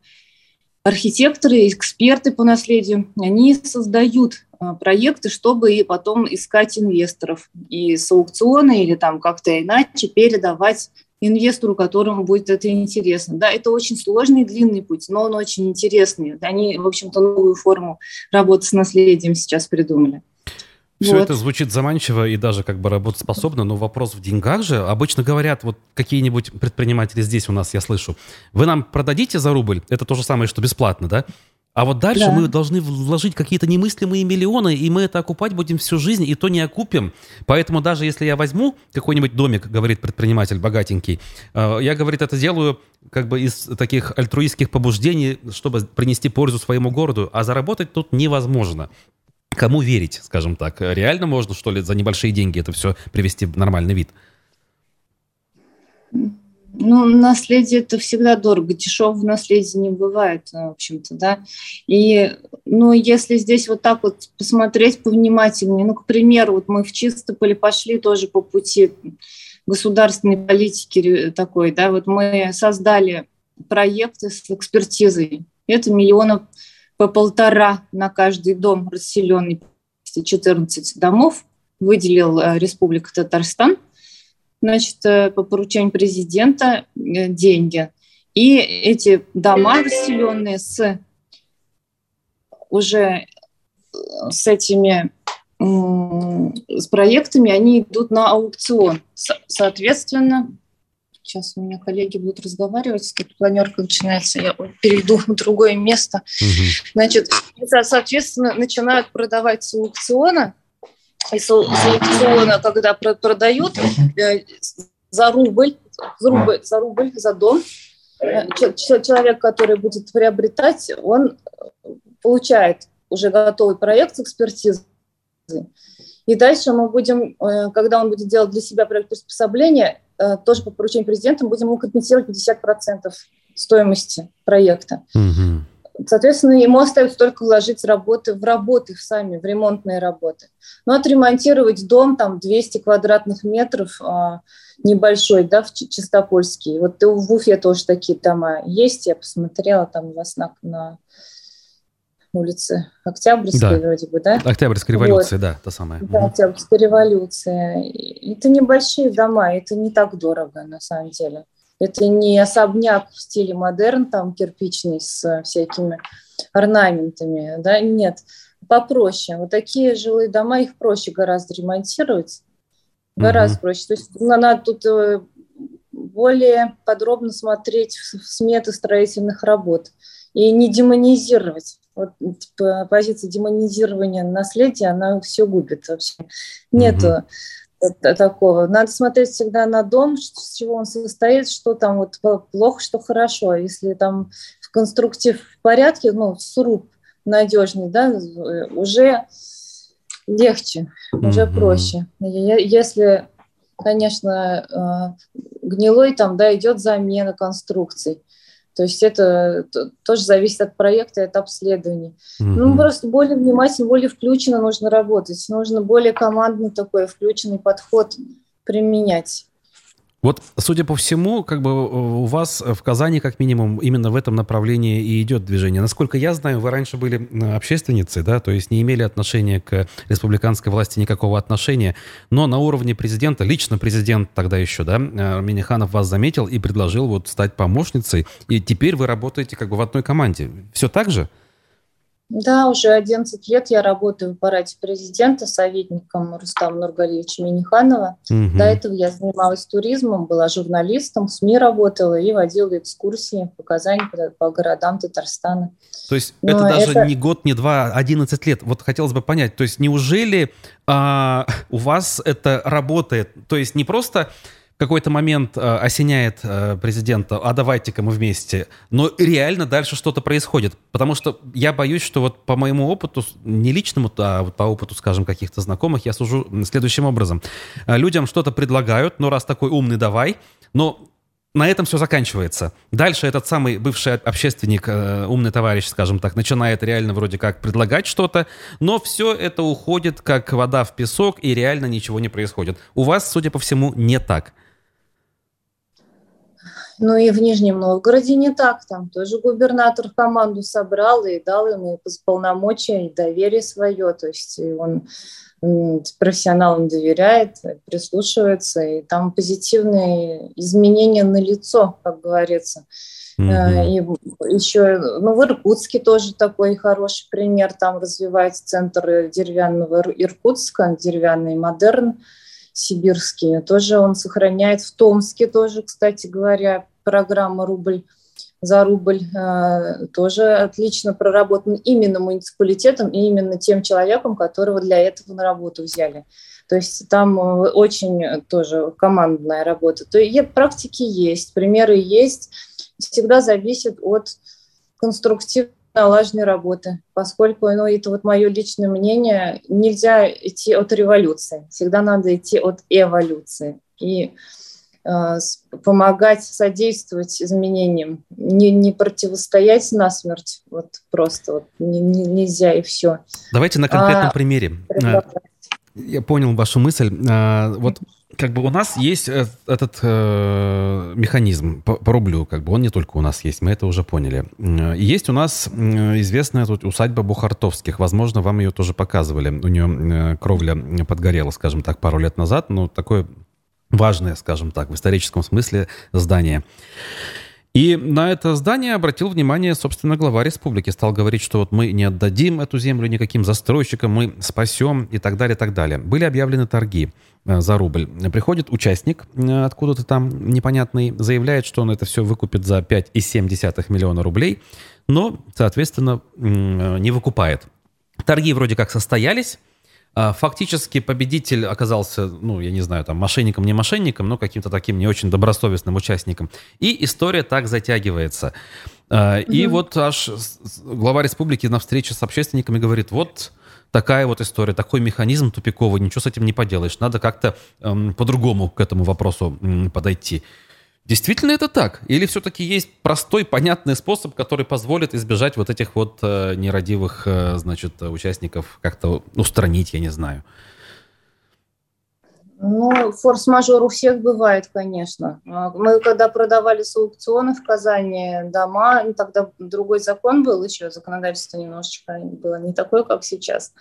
архитекторы, эксперты по наследию, они создают а, проекты, чтобы и потом искать инвесторов и с аукциона или там как-то иначе передавать инвестору, которому будет это интересно. Да, это очень сложный и длинный путь, но он очень интересный. Они, в общем-то, новую форму работы с наследием сейчас придумали.
Все вот. это звучит заманчиво и даже как бы работоспособно, но вопрос в деньгах же. Обычно говорят, вот какие-нибудь предприниматели здесь у нас, я слышу, вы нам продадите за рубль, это то же самое, что бесплатно, да? А вот дальше да. мы должны вложить какие-то немыслимые миллионы, и мы это окупать будем всю жизнь, и то не окупим. Поэтому даже если я возьму какой-нибудь домик, говорит предприниматель богатенький, э, я, говорит, это делаю как бы из таких альтруистских побуждений, чтобы принести пользу своему городу, а заработать тут невозможно. Кому верить, скажем так? Реально можно, что ли, за небольшие деньги это все привести в нормальный вид?
Ну, наследие это всегда дорого, дешевого наследия не бывает, в общем-то, да. И, ну, если здесь вот так вот посмотреть повнимательнее, ну, к примеру, вот мы в Чистополе пошли тоже по пути государственной политики такой, да, вот мы создали проекты с экспертизой. Это миллионов по полтора на каждый дом расселенный 14 домов выделил э, Республика Татарстан, значит, э, по поручению президента э, деньги. И эти дома расселенные с уже с этими с проектами, они идут на аукцион. Соответственно, Сейчас у меня коллеги будут разговаривать, тут планерка начинается, я перейду в другое место. Угу. Значит, соответственно, начинают продавать с аукциона, и с аукциона, когда продают э, за рубль, за рубль, за рубль, за дом, э, человек, который будет приобретать, он получает уже готовый проект с экспертизой, И дальше мы будем, э, когда он будет делать для себя проект приспособления, э, тоже по поручению президента, будем ему компенсировать 50% стоимости проекта. Угу. Соответственно, ему остается только вложить работы в работы в сами, в ремонтные работы. Но отремонтировать дом, там, 200 квадратных метров, а, небольшой, да, в Чистопольске. Вот в Уфе тоже такие дома есть, я посмотрела там у вас на, на улице Октябрьской да. вроде бы, да?
Октябрьская революция, вот. да, та самая.
Да, Октябрьская революция. Это небольшие дома, это не так дорого на самом деле. Это не особняк в стиле модерн, там кирпичный с всякими орнаментами, да, нет, попроще. Вот такие жилые дома, их проще гораздо ремонтировать, гораздо mm-hmm. проще. То есть надо тут э, более подробно смотреть в сметы строительных работ и не демонизировать. Вот типа, позиция демонизирования наследия, она все губит вообще. Нету mm-hmm такого. Надо смотреть всегда на дом, с чего он состоит, что там вот плохо, что хорошо. Если там в конструктив в порядке, ну, сруб надежный, да, уже легче, уже mm-hmm. проще. Если, конечно, э, гнилой там, да, идет замена конструкций, то есть это тоже зависит от проекта и от обследований. Mm-hmm. Ну, просто более внимательно, более включенно нужно работать. Нужно более командный такой включенный подход применять.
Вот, судя по всему, как бы у вас в Казани, как минимум, именно в этом направлении и идет движение. Насколько я знаю, вы раньше были общественницей, да, то есть не имели отношения к республиканской власти никакого отношения, но на уровне президента, лично президент тогда еще, да, э, Миниханов вас заметил и предложил вот стать помощницей, и теперь вы работаете как бы в одной команде. Все так же?
Да, уже 11 лет я работаю в аппарате президента советником Рустама Нургалевича Миниханова. Угу. До этого я занималась туризмом, была журналистом, в СМИ работала и водила экскурсии по Казани, по, по городам Татарстана.
То есть Но это даже это... не год, не два, 11 лет. Вот хотелось бы понять, то есть неужели а, у вас это работает? То есть не просто какой-то момент э, осеняет э, президента, а давайте-ка мы вместе, но реально дальше что-то происходит. Потому что я боюсь, что вот по моему опыту, не личному, а вот по опыту, скажем, каких-то знакомых, я сужу следующим образом. Э, людям что-то предлагают, ну раз такой умный, давай, но на этом все заканчивается. Дальше этот самый бывший общественник, э, умный товарищ, скажем так, начинает реально вроде как предлагать что-то, но все это уходит как вода в песок, и реально ничего не происходит. У вас, судя по всему, не так.
Ну и в Нижнем Новгороде не так. Там тоже губернатор команду собрал и дал ему полномочия и доверие свое. То есть он профессионалам доверяет, прислушивается, и там позитивные изменения на лицо, как говорится. Mm-hmm. И еще, ну, в Иркутске тоже такой хороший пример. Там развивается центр деревянного Иркутска, деревянный модерн сибирские. Тоже он сохраняет в Томске тоже, кстати говоря, программа «Рубль за рубль» э, тоже отлично проработан именно муниципалитетом и именно тем человеком, которого для этого на работу взяли. То есть там э, очень тоже командная работа. То есть практики есть, примеры есть. Всегда зависит от конструктивного налаженной работы, поскольку, ну, это вот мое личное мнение, нельзя идти от революции, всегда надо идти от эволюции и э, помогать, содействовать изменениям, не, не противостоять насмерть, вот просто вот не, не, нельзя и все.
Давайте на конкретном а, примере. Я понял вашу мысль. А, вот как бы у нас есть э, этот э, механизм по, по рублю, как бы он не только у нас есть, мы это уже поняли. Есть у нас известная тут усадьба Бухартовских, возможно, вам ее тоже показывали. У нее э, кровля подгорела, скажем так, пару лет назад, но такое важное, скажем так, в историческом смысле здание. И на это здание обратил внимание, собственно, глава республики. Стал говорить, что вот мы не отдадим эту землю никаким застройщикам, мы спасем и так далее, и так далее. Были объявлены торги э, за рубль. Приходит участник э, откуда-то там непонятный, заявляет, что он это все выкупит за 5,7 миллиона рублей, но, соответственно, э, не выкупает. Торги вроде как состоялись, фактически победитель оказался, ну, я не знаю, там, мошенником, не мошенником, но каким-то таким не очень добросовестным участником. И история так затягивается. Угу. И вот аж глава республики на встрече с общественниками говорит, вот такая вот история, такой механизм тупиковый, ничего с этим не поделаешь. Надо как-то эм, по-другому к этому вопросу эм, подойти. Действительно это так? Или все-таки есть простой, понятный способ, который позволит избежать вот этих вот э, нерадивых, э, значит, участников как-то устранить, я не знаю?
Ну, форс-мажор у всех бывает, конечно. А, мы когда продавали с аукционов в Казани дома, ну, тогда другой закон был еще, законодательство немножечко было не такое, как сейчас.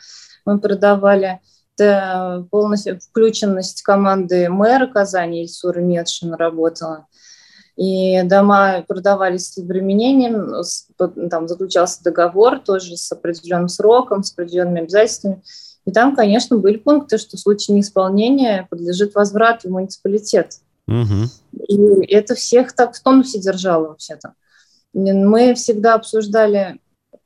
Мы продавали полностью включенность команды мэра Казани, Ильсура Медшин работала. И дома продавались с обременением, там заключался договор тоже с определенным сроком, с определенными обязательствами. И там, конечно, были пункты, что в случае неисполнения подлежит возврат в муниципалитет. Угу. И это всех так в тонусе держало вообще-то. Мы всегда обсуждали,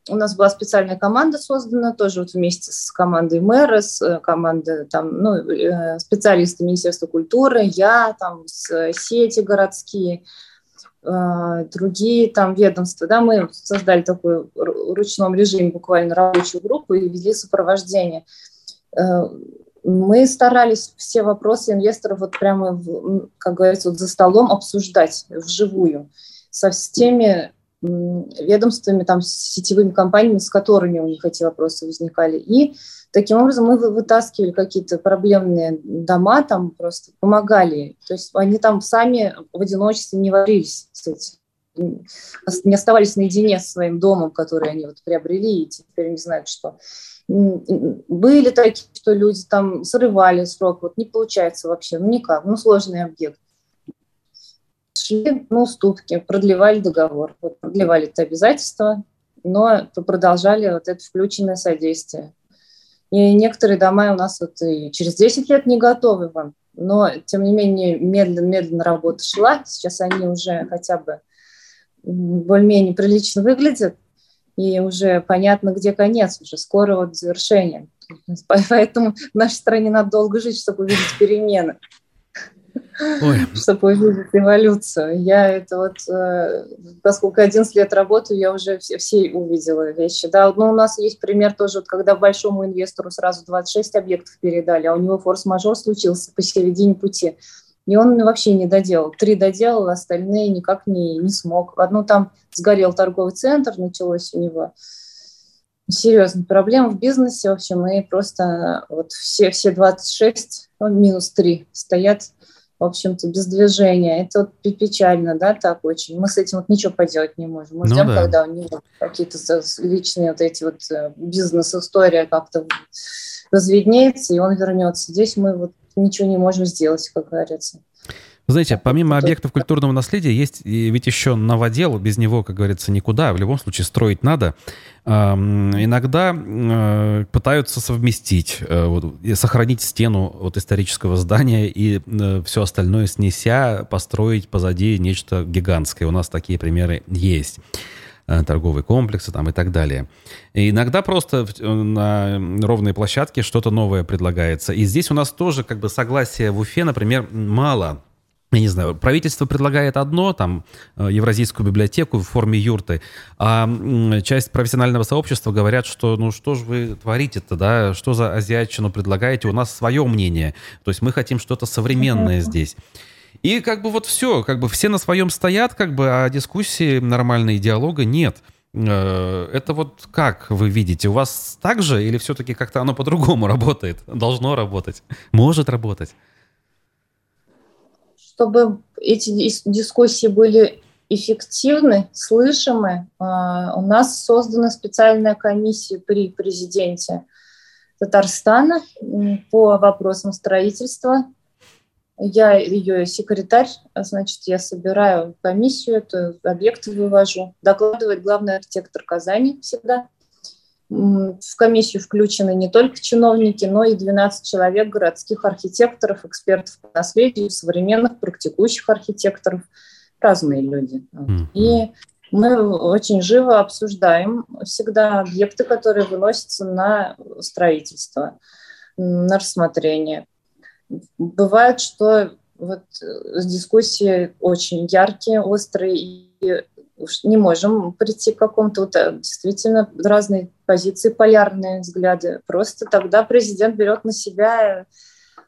у нас была специальная команда создана, тоже вот вместе с командой мэра, с э, командой там, ну, э, специалисты Министерства культуры, я, там, с сети городские, э, другие там ведомства, да, мы создали такую ручном режиме буквально рабочую группу и вели сопровождение. Э, мы старались все вопросы инвесторов вот прямо, как говорится, вот за столом обсуждать вживую со всеми ведомствами, там, с сетевыми компаниями, с которыми у них эти вопросы возникали. И таким образом мы вытаскивали какие-то проблемные дома, там просто помогали. То есть они там сами в одиночестве не варились с не оставались наедине со своим домом, который они вот приобрели, и теперь не знают, что. Были такие, что люди там срывали срок, вот не получается вообще, ну никак, ну сложный объект. Шли на уступки, продлевали договор, вот, продлевали это обязательство, но продолжали вот это включенное содействие. И некоторые дома у нас вот и через 10 лет не готовы вам, но тем не менее медленно-медленно работа шла. Сейчас они уже хотя бы более-менее прилично выглядят, и уже понятно, где конец, уже скоро вот завершение. Поэтому в нашей стране надо долго жить, чтобы увидеть перемены. Ой. чтобы увидеть эволюцию. Я это вот, э, поскольку 11 лет работаю, я уже все, все увидела вещи. Да, но у нас есть пример тоже, вот, когда большому инвестору сразу 26 объектов передали, а у него форс-мажор случился посередине пути. И он вообще не доделал. Три доделал, остальные никак не, не смог. Одну там сгорел торговый центр, началось у него серьезная проблема в бизнесе. В общем, и просто вот все, все 26, ну, минус 3 стоят, в общем-то, без движения. Это вот печально, да, так очень. Мы с этим вот ничего поделать не можем. Мы ну, ждем, да. когда у него какие-то личные вот эти вот э, бизнес-история как-то разведнеется, и он вернется. Здесь мы вот ничего не можем сделать, как говорится.
Знаете, помимо объектов культурного наследия, есть ведь еще новодел, без него, как говорится, никуда. В любом случае строить надо. Иногда э, пытаются совместить, э, сохранить стену вот исторического здания и э, все остальное снеся, построить позади нечто гигантское. У нас такие примеры есть торговые комплексы там и так далее. И иногда просто на ровной площадке что-то новое предлагается. И здесь у нас тоже как бы согласия в Уфе, например, мало я не знаю, правительство предлагает одно, там, э, Евразийскую библиотеку в форме юрты, а часть профессионального сообщества говорят, что ну что же вы творите-то, да, что за азиатчину предлагаете, у нас свое мнение, то есть мы хотим что-то современное здесь. И как бы вот все, как бы все на своем стоят, как бы, а дискуссии нормальной диалога нет. Э, это вот как вы видите? У вас так же или все-таки как-то оно по-другому работает? Должно работать? Может работать?
Чтобы эти дискуссии были эффективны, слышимы, а, у нас создана специальная комиссия при президенте Татарстана по вопросам строительства. Я ее секретарь, а значит, я собираю комиссию, это объекты вывожу. Докладывает главный архитектор Казани всегда. В комиссию включены не только чиновники, но и 12 человек городских архитекторов, экспертов по наследию, современных практикующих архитекторов, разные люди. И мы очень живо обсуждаем всегда объекты, которые выносятся на строительство, на рассмотрение. Бывает, что вот дискуссии очень яркие, острые, и не можем прийти к какому-то вот, действительно разные позиции полярные взгляды. Просто тогда президент берет на себя э,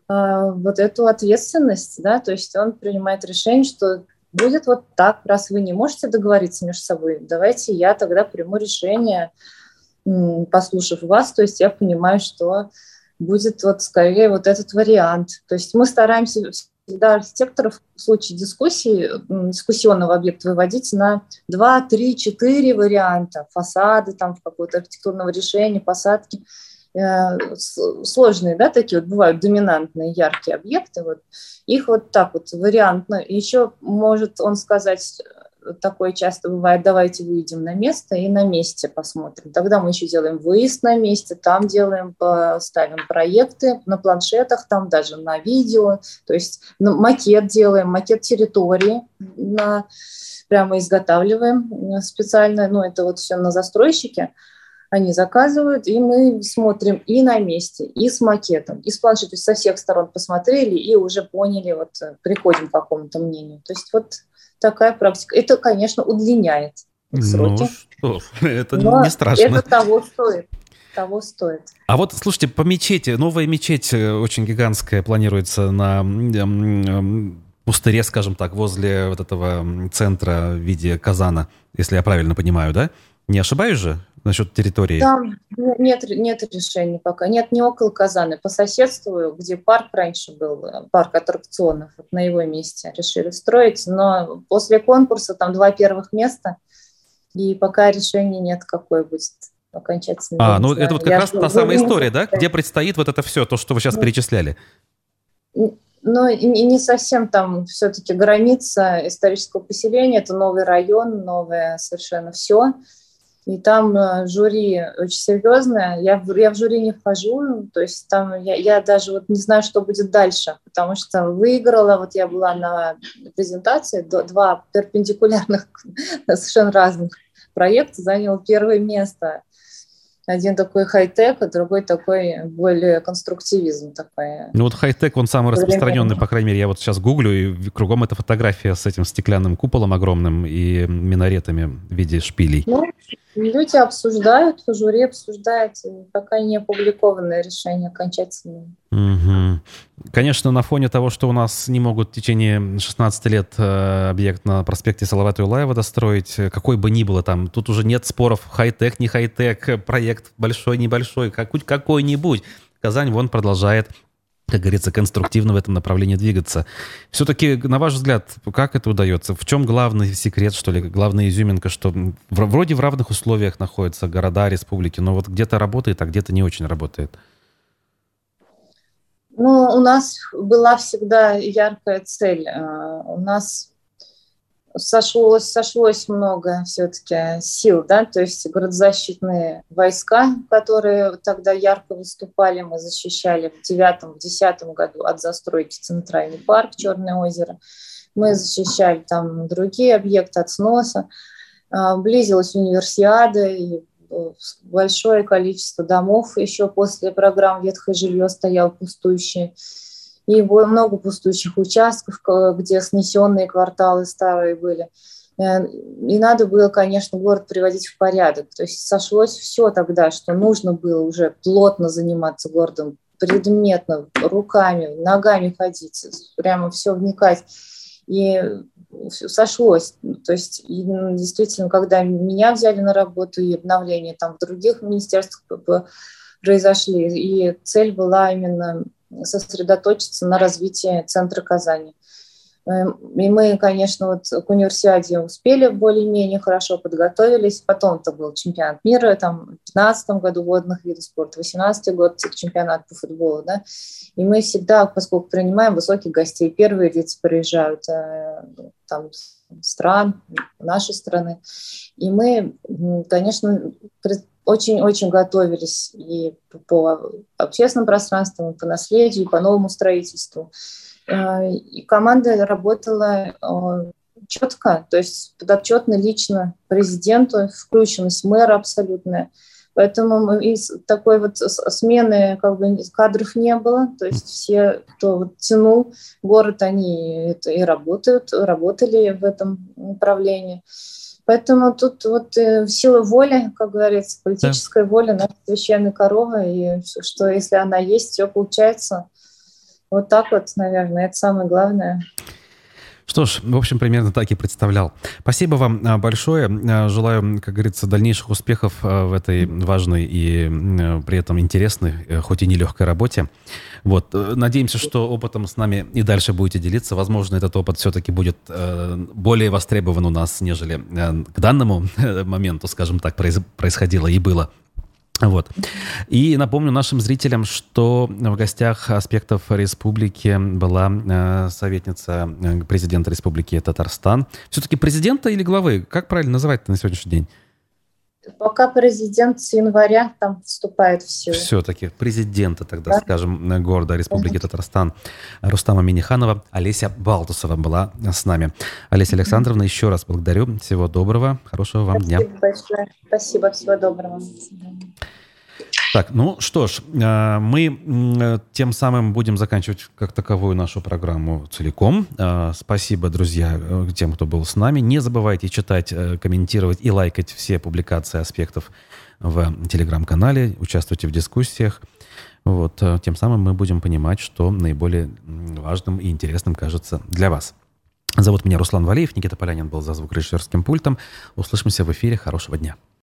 вот эту ответственность, да, то есть он принимает решение, что будет вот так, раз вы не можете договориться между собой, давайте я тогда приму решение, послушав вас, то есть я понимаю, что будет вот скорее вот этот вариант. То есть мы стараемся всегда архитекторов в случае дискуссии, дискуссионного объекта выводить на 2, 3, 4 варианта. Фасады, там, какого-то архитектурного решения, посадки. Э, сложные, да, такие вот бывают доминантные, яркие объекты. Вот. Их вот так вот вариантно. Еще может он сказать, такое часто бывает, давайте выйдем на место и на месте посмотрим. Тогда мы еще делаем выезд на месте, там делаем, ставим проекты на планшетах, там даже на видео, то есть ну, макет делаем, макет территории, на, прямо изготавливаем специально, ну это вот все на застройщике, они заказывают, и мы смотрим и на месте, и с макетом, и с планшетом, со всех сторон посмотрели и уже поняли, вот приходим к какому-то мнению. То есть вот такая практика. Это, конечно, удлиняет сроки.
Ну что, это Но не страшно.
Это того стоит того стоит.
А вот, слушайте, по мечети, новая мечеть э, очень гигантская планируется на пустыре, скажем так, возле вот этого центра в виде казана, если я правильно понимаю, да? Не ошибаюсь же? Насчет территории?
Там нет, нет решения пока. Нет, не около Казани. По соседству, где парк раньше был, парк аттракционов, вот на его месте решили строить. Но после конкурса там два первых места, и пока решения нет, какое будет окончательно.
А, ну это вот как Я раз та самая история, да? Где предстоит вот это все, то, что вы сейчас ну, перечисляли?
Ну, и не совсем там все-таки граница исторического поселения, это новый район, новое совершенно все. И там э, жюри очень серьезное. Я, я в жюри не вхожу, то есть там я, я даже вот не знаю, что будет дальше, потому что выиграла, вот я была на презентации, два перпендикулярных, совершенно разных проекта, занял первое место. Один такой хай-тек, а другой такой более конструктивизм. Такой.
Ну вот хай-тек, он самый распространенный, по крайней мере. Я вот сейчас гуглю, и кругом эта фотография с этим стеклянным куполом огромным и минаретами в виде шпилей.
Ну, Люди обсуждают, жюри обсуждает, пока не опубликованное решение окончательное.
Угу. Конечно, на фоне того, что у нас не могут в течение 16 лет э, объект на проспекте Салавата Юлаева достроить, какой бы ни было там, тут уже нет споров, хай-тек, не хай-тек, проект большой, небольшой, какой-нибудь. Казань вон продолжает как говорится, конструктивно в этом направлении двигаться. Все-таки, на ваш взгляд, как это удается? В чем главный секрет, что ли, главная изюминка, что вроде в равных условиях находятся города, республики, но вот где-то работает, а где-то не очень работает?
Ну, у нас была всегда яркая цель. А, у нас сошлось, сошлось много все-таки сил, да, то есть городозащитные войска, которые тогда ярко выступали, мы защищали в девятом, в десятом году от застройки Центральный парк, Черное озеро, мы защищали там другие объекты от сноса, а, близилась универсиада, и э, большое количество домов еще после программ «Ветхое жилье» стоял пустующие и много пустующих участков, где снесенные кварталы старые были. Э, и надо было, конечно, город приводить в порядок. То есть сошлось все тогда, что нужно было уже плотно заниматься городом, предметно, руками, ногами ходить, прямо все вникать. И сошлось. То есть ну, действительно, когда меня взяли на работу и обновления там в других министерствах произошли, и цель была именно сосредоточиться на развитии центра Казани. Эм, и мы, конечно, вот к универсиаде успели более-менее хорошо подготовились. Потом это был чемпионат мира, там, в 2015 году водных видов спорта, в 2018 год чемпионат по футболу, да. И мы всегда, поскольку принимаем высоких гостей, первые лица приезжают, э, там, стран, нашей страны. И мы, конечно, очень-очень готовились и по общественным пространствам, и по наследию, и по новому строительству. Э, и команда работала э, четко, то есть подотчетно лично президенту, включенность мэра абсолютная. Поэтому из такой вот смены как бы кадров не было. То есть все, кто вот тянул город, они это и работают, работали в этом направлении. Поэтому тут вот э, сила воли, как говорится, политическая да. воля, наша священная корова, и что если она есть, все получается. Вот так вот, наверное, это самое главное.
Что ж, в общем, примерно так и представлял. Спасибо вам а, большое. А, желаю, как говорится, дальнейших успехов а, в этой важной и при этом интересной, э, хоть и нелегкой работе. Вот. Э, надеемся, что опытом с нами и дальше будете делиться. Возможно, этот опыт все-таки будет э, более востребован у нас, нежели к данному моменту, скажем так, происходило и было. Вот. И напомню нашим зрителям, что в гостях аспектов республики была э, советница э, президента республики Татарстан. Все-таки президента или главы? Как правильно называть на сегодняшний день?
Пока президент с января там вступает в силу.
Все-таки президента тогда, да? скажем, города Республики. Татарстан Рустама Миниханова, Олеся Балтусова была с нами. Олеся Александровна, еще раз благодарю. Всего доброго, хорошего вам
Спасибо
дня.
Спасибо большое. Спасибо, всего доброго.
Так, ну что ж, э, мы тем самым будем заканчивать как таковую нашу программу целиком. Э, спасибо, друзья, э, тем, кто был с нами. Не забывайте читать, комментировать и лайкать все публикации аспектов в телеграм-канале. Участвуйте в дискуссиях. Вот, тем самым мы будем понимать, что наиболее важным и интересным кажется для вас. Зовут меня Руслан Валеев, Никита Полянин был за звукорежиссерским пультом. Услышимся в эфире. Хорошего дня.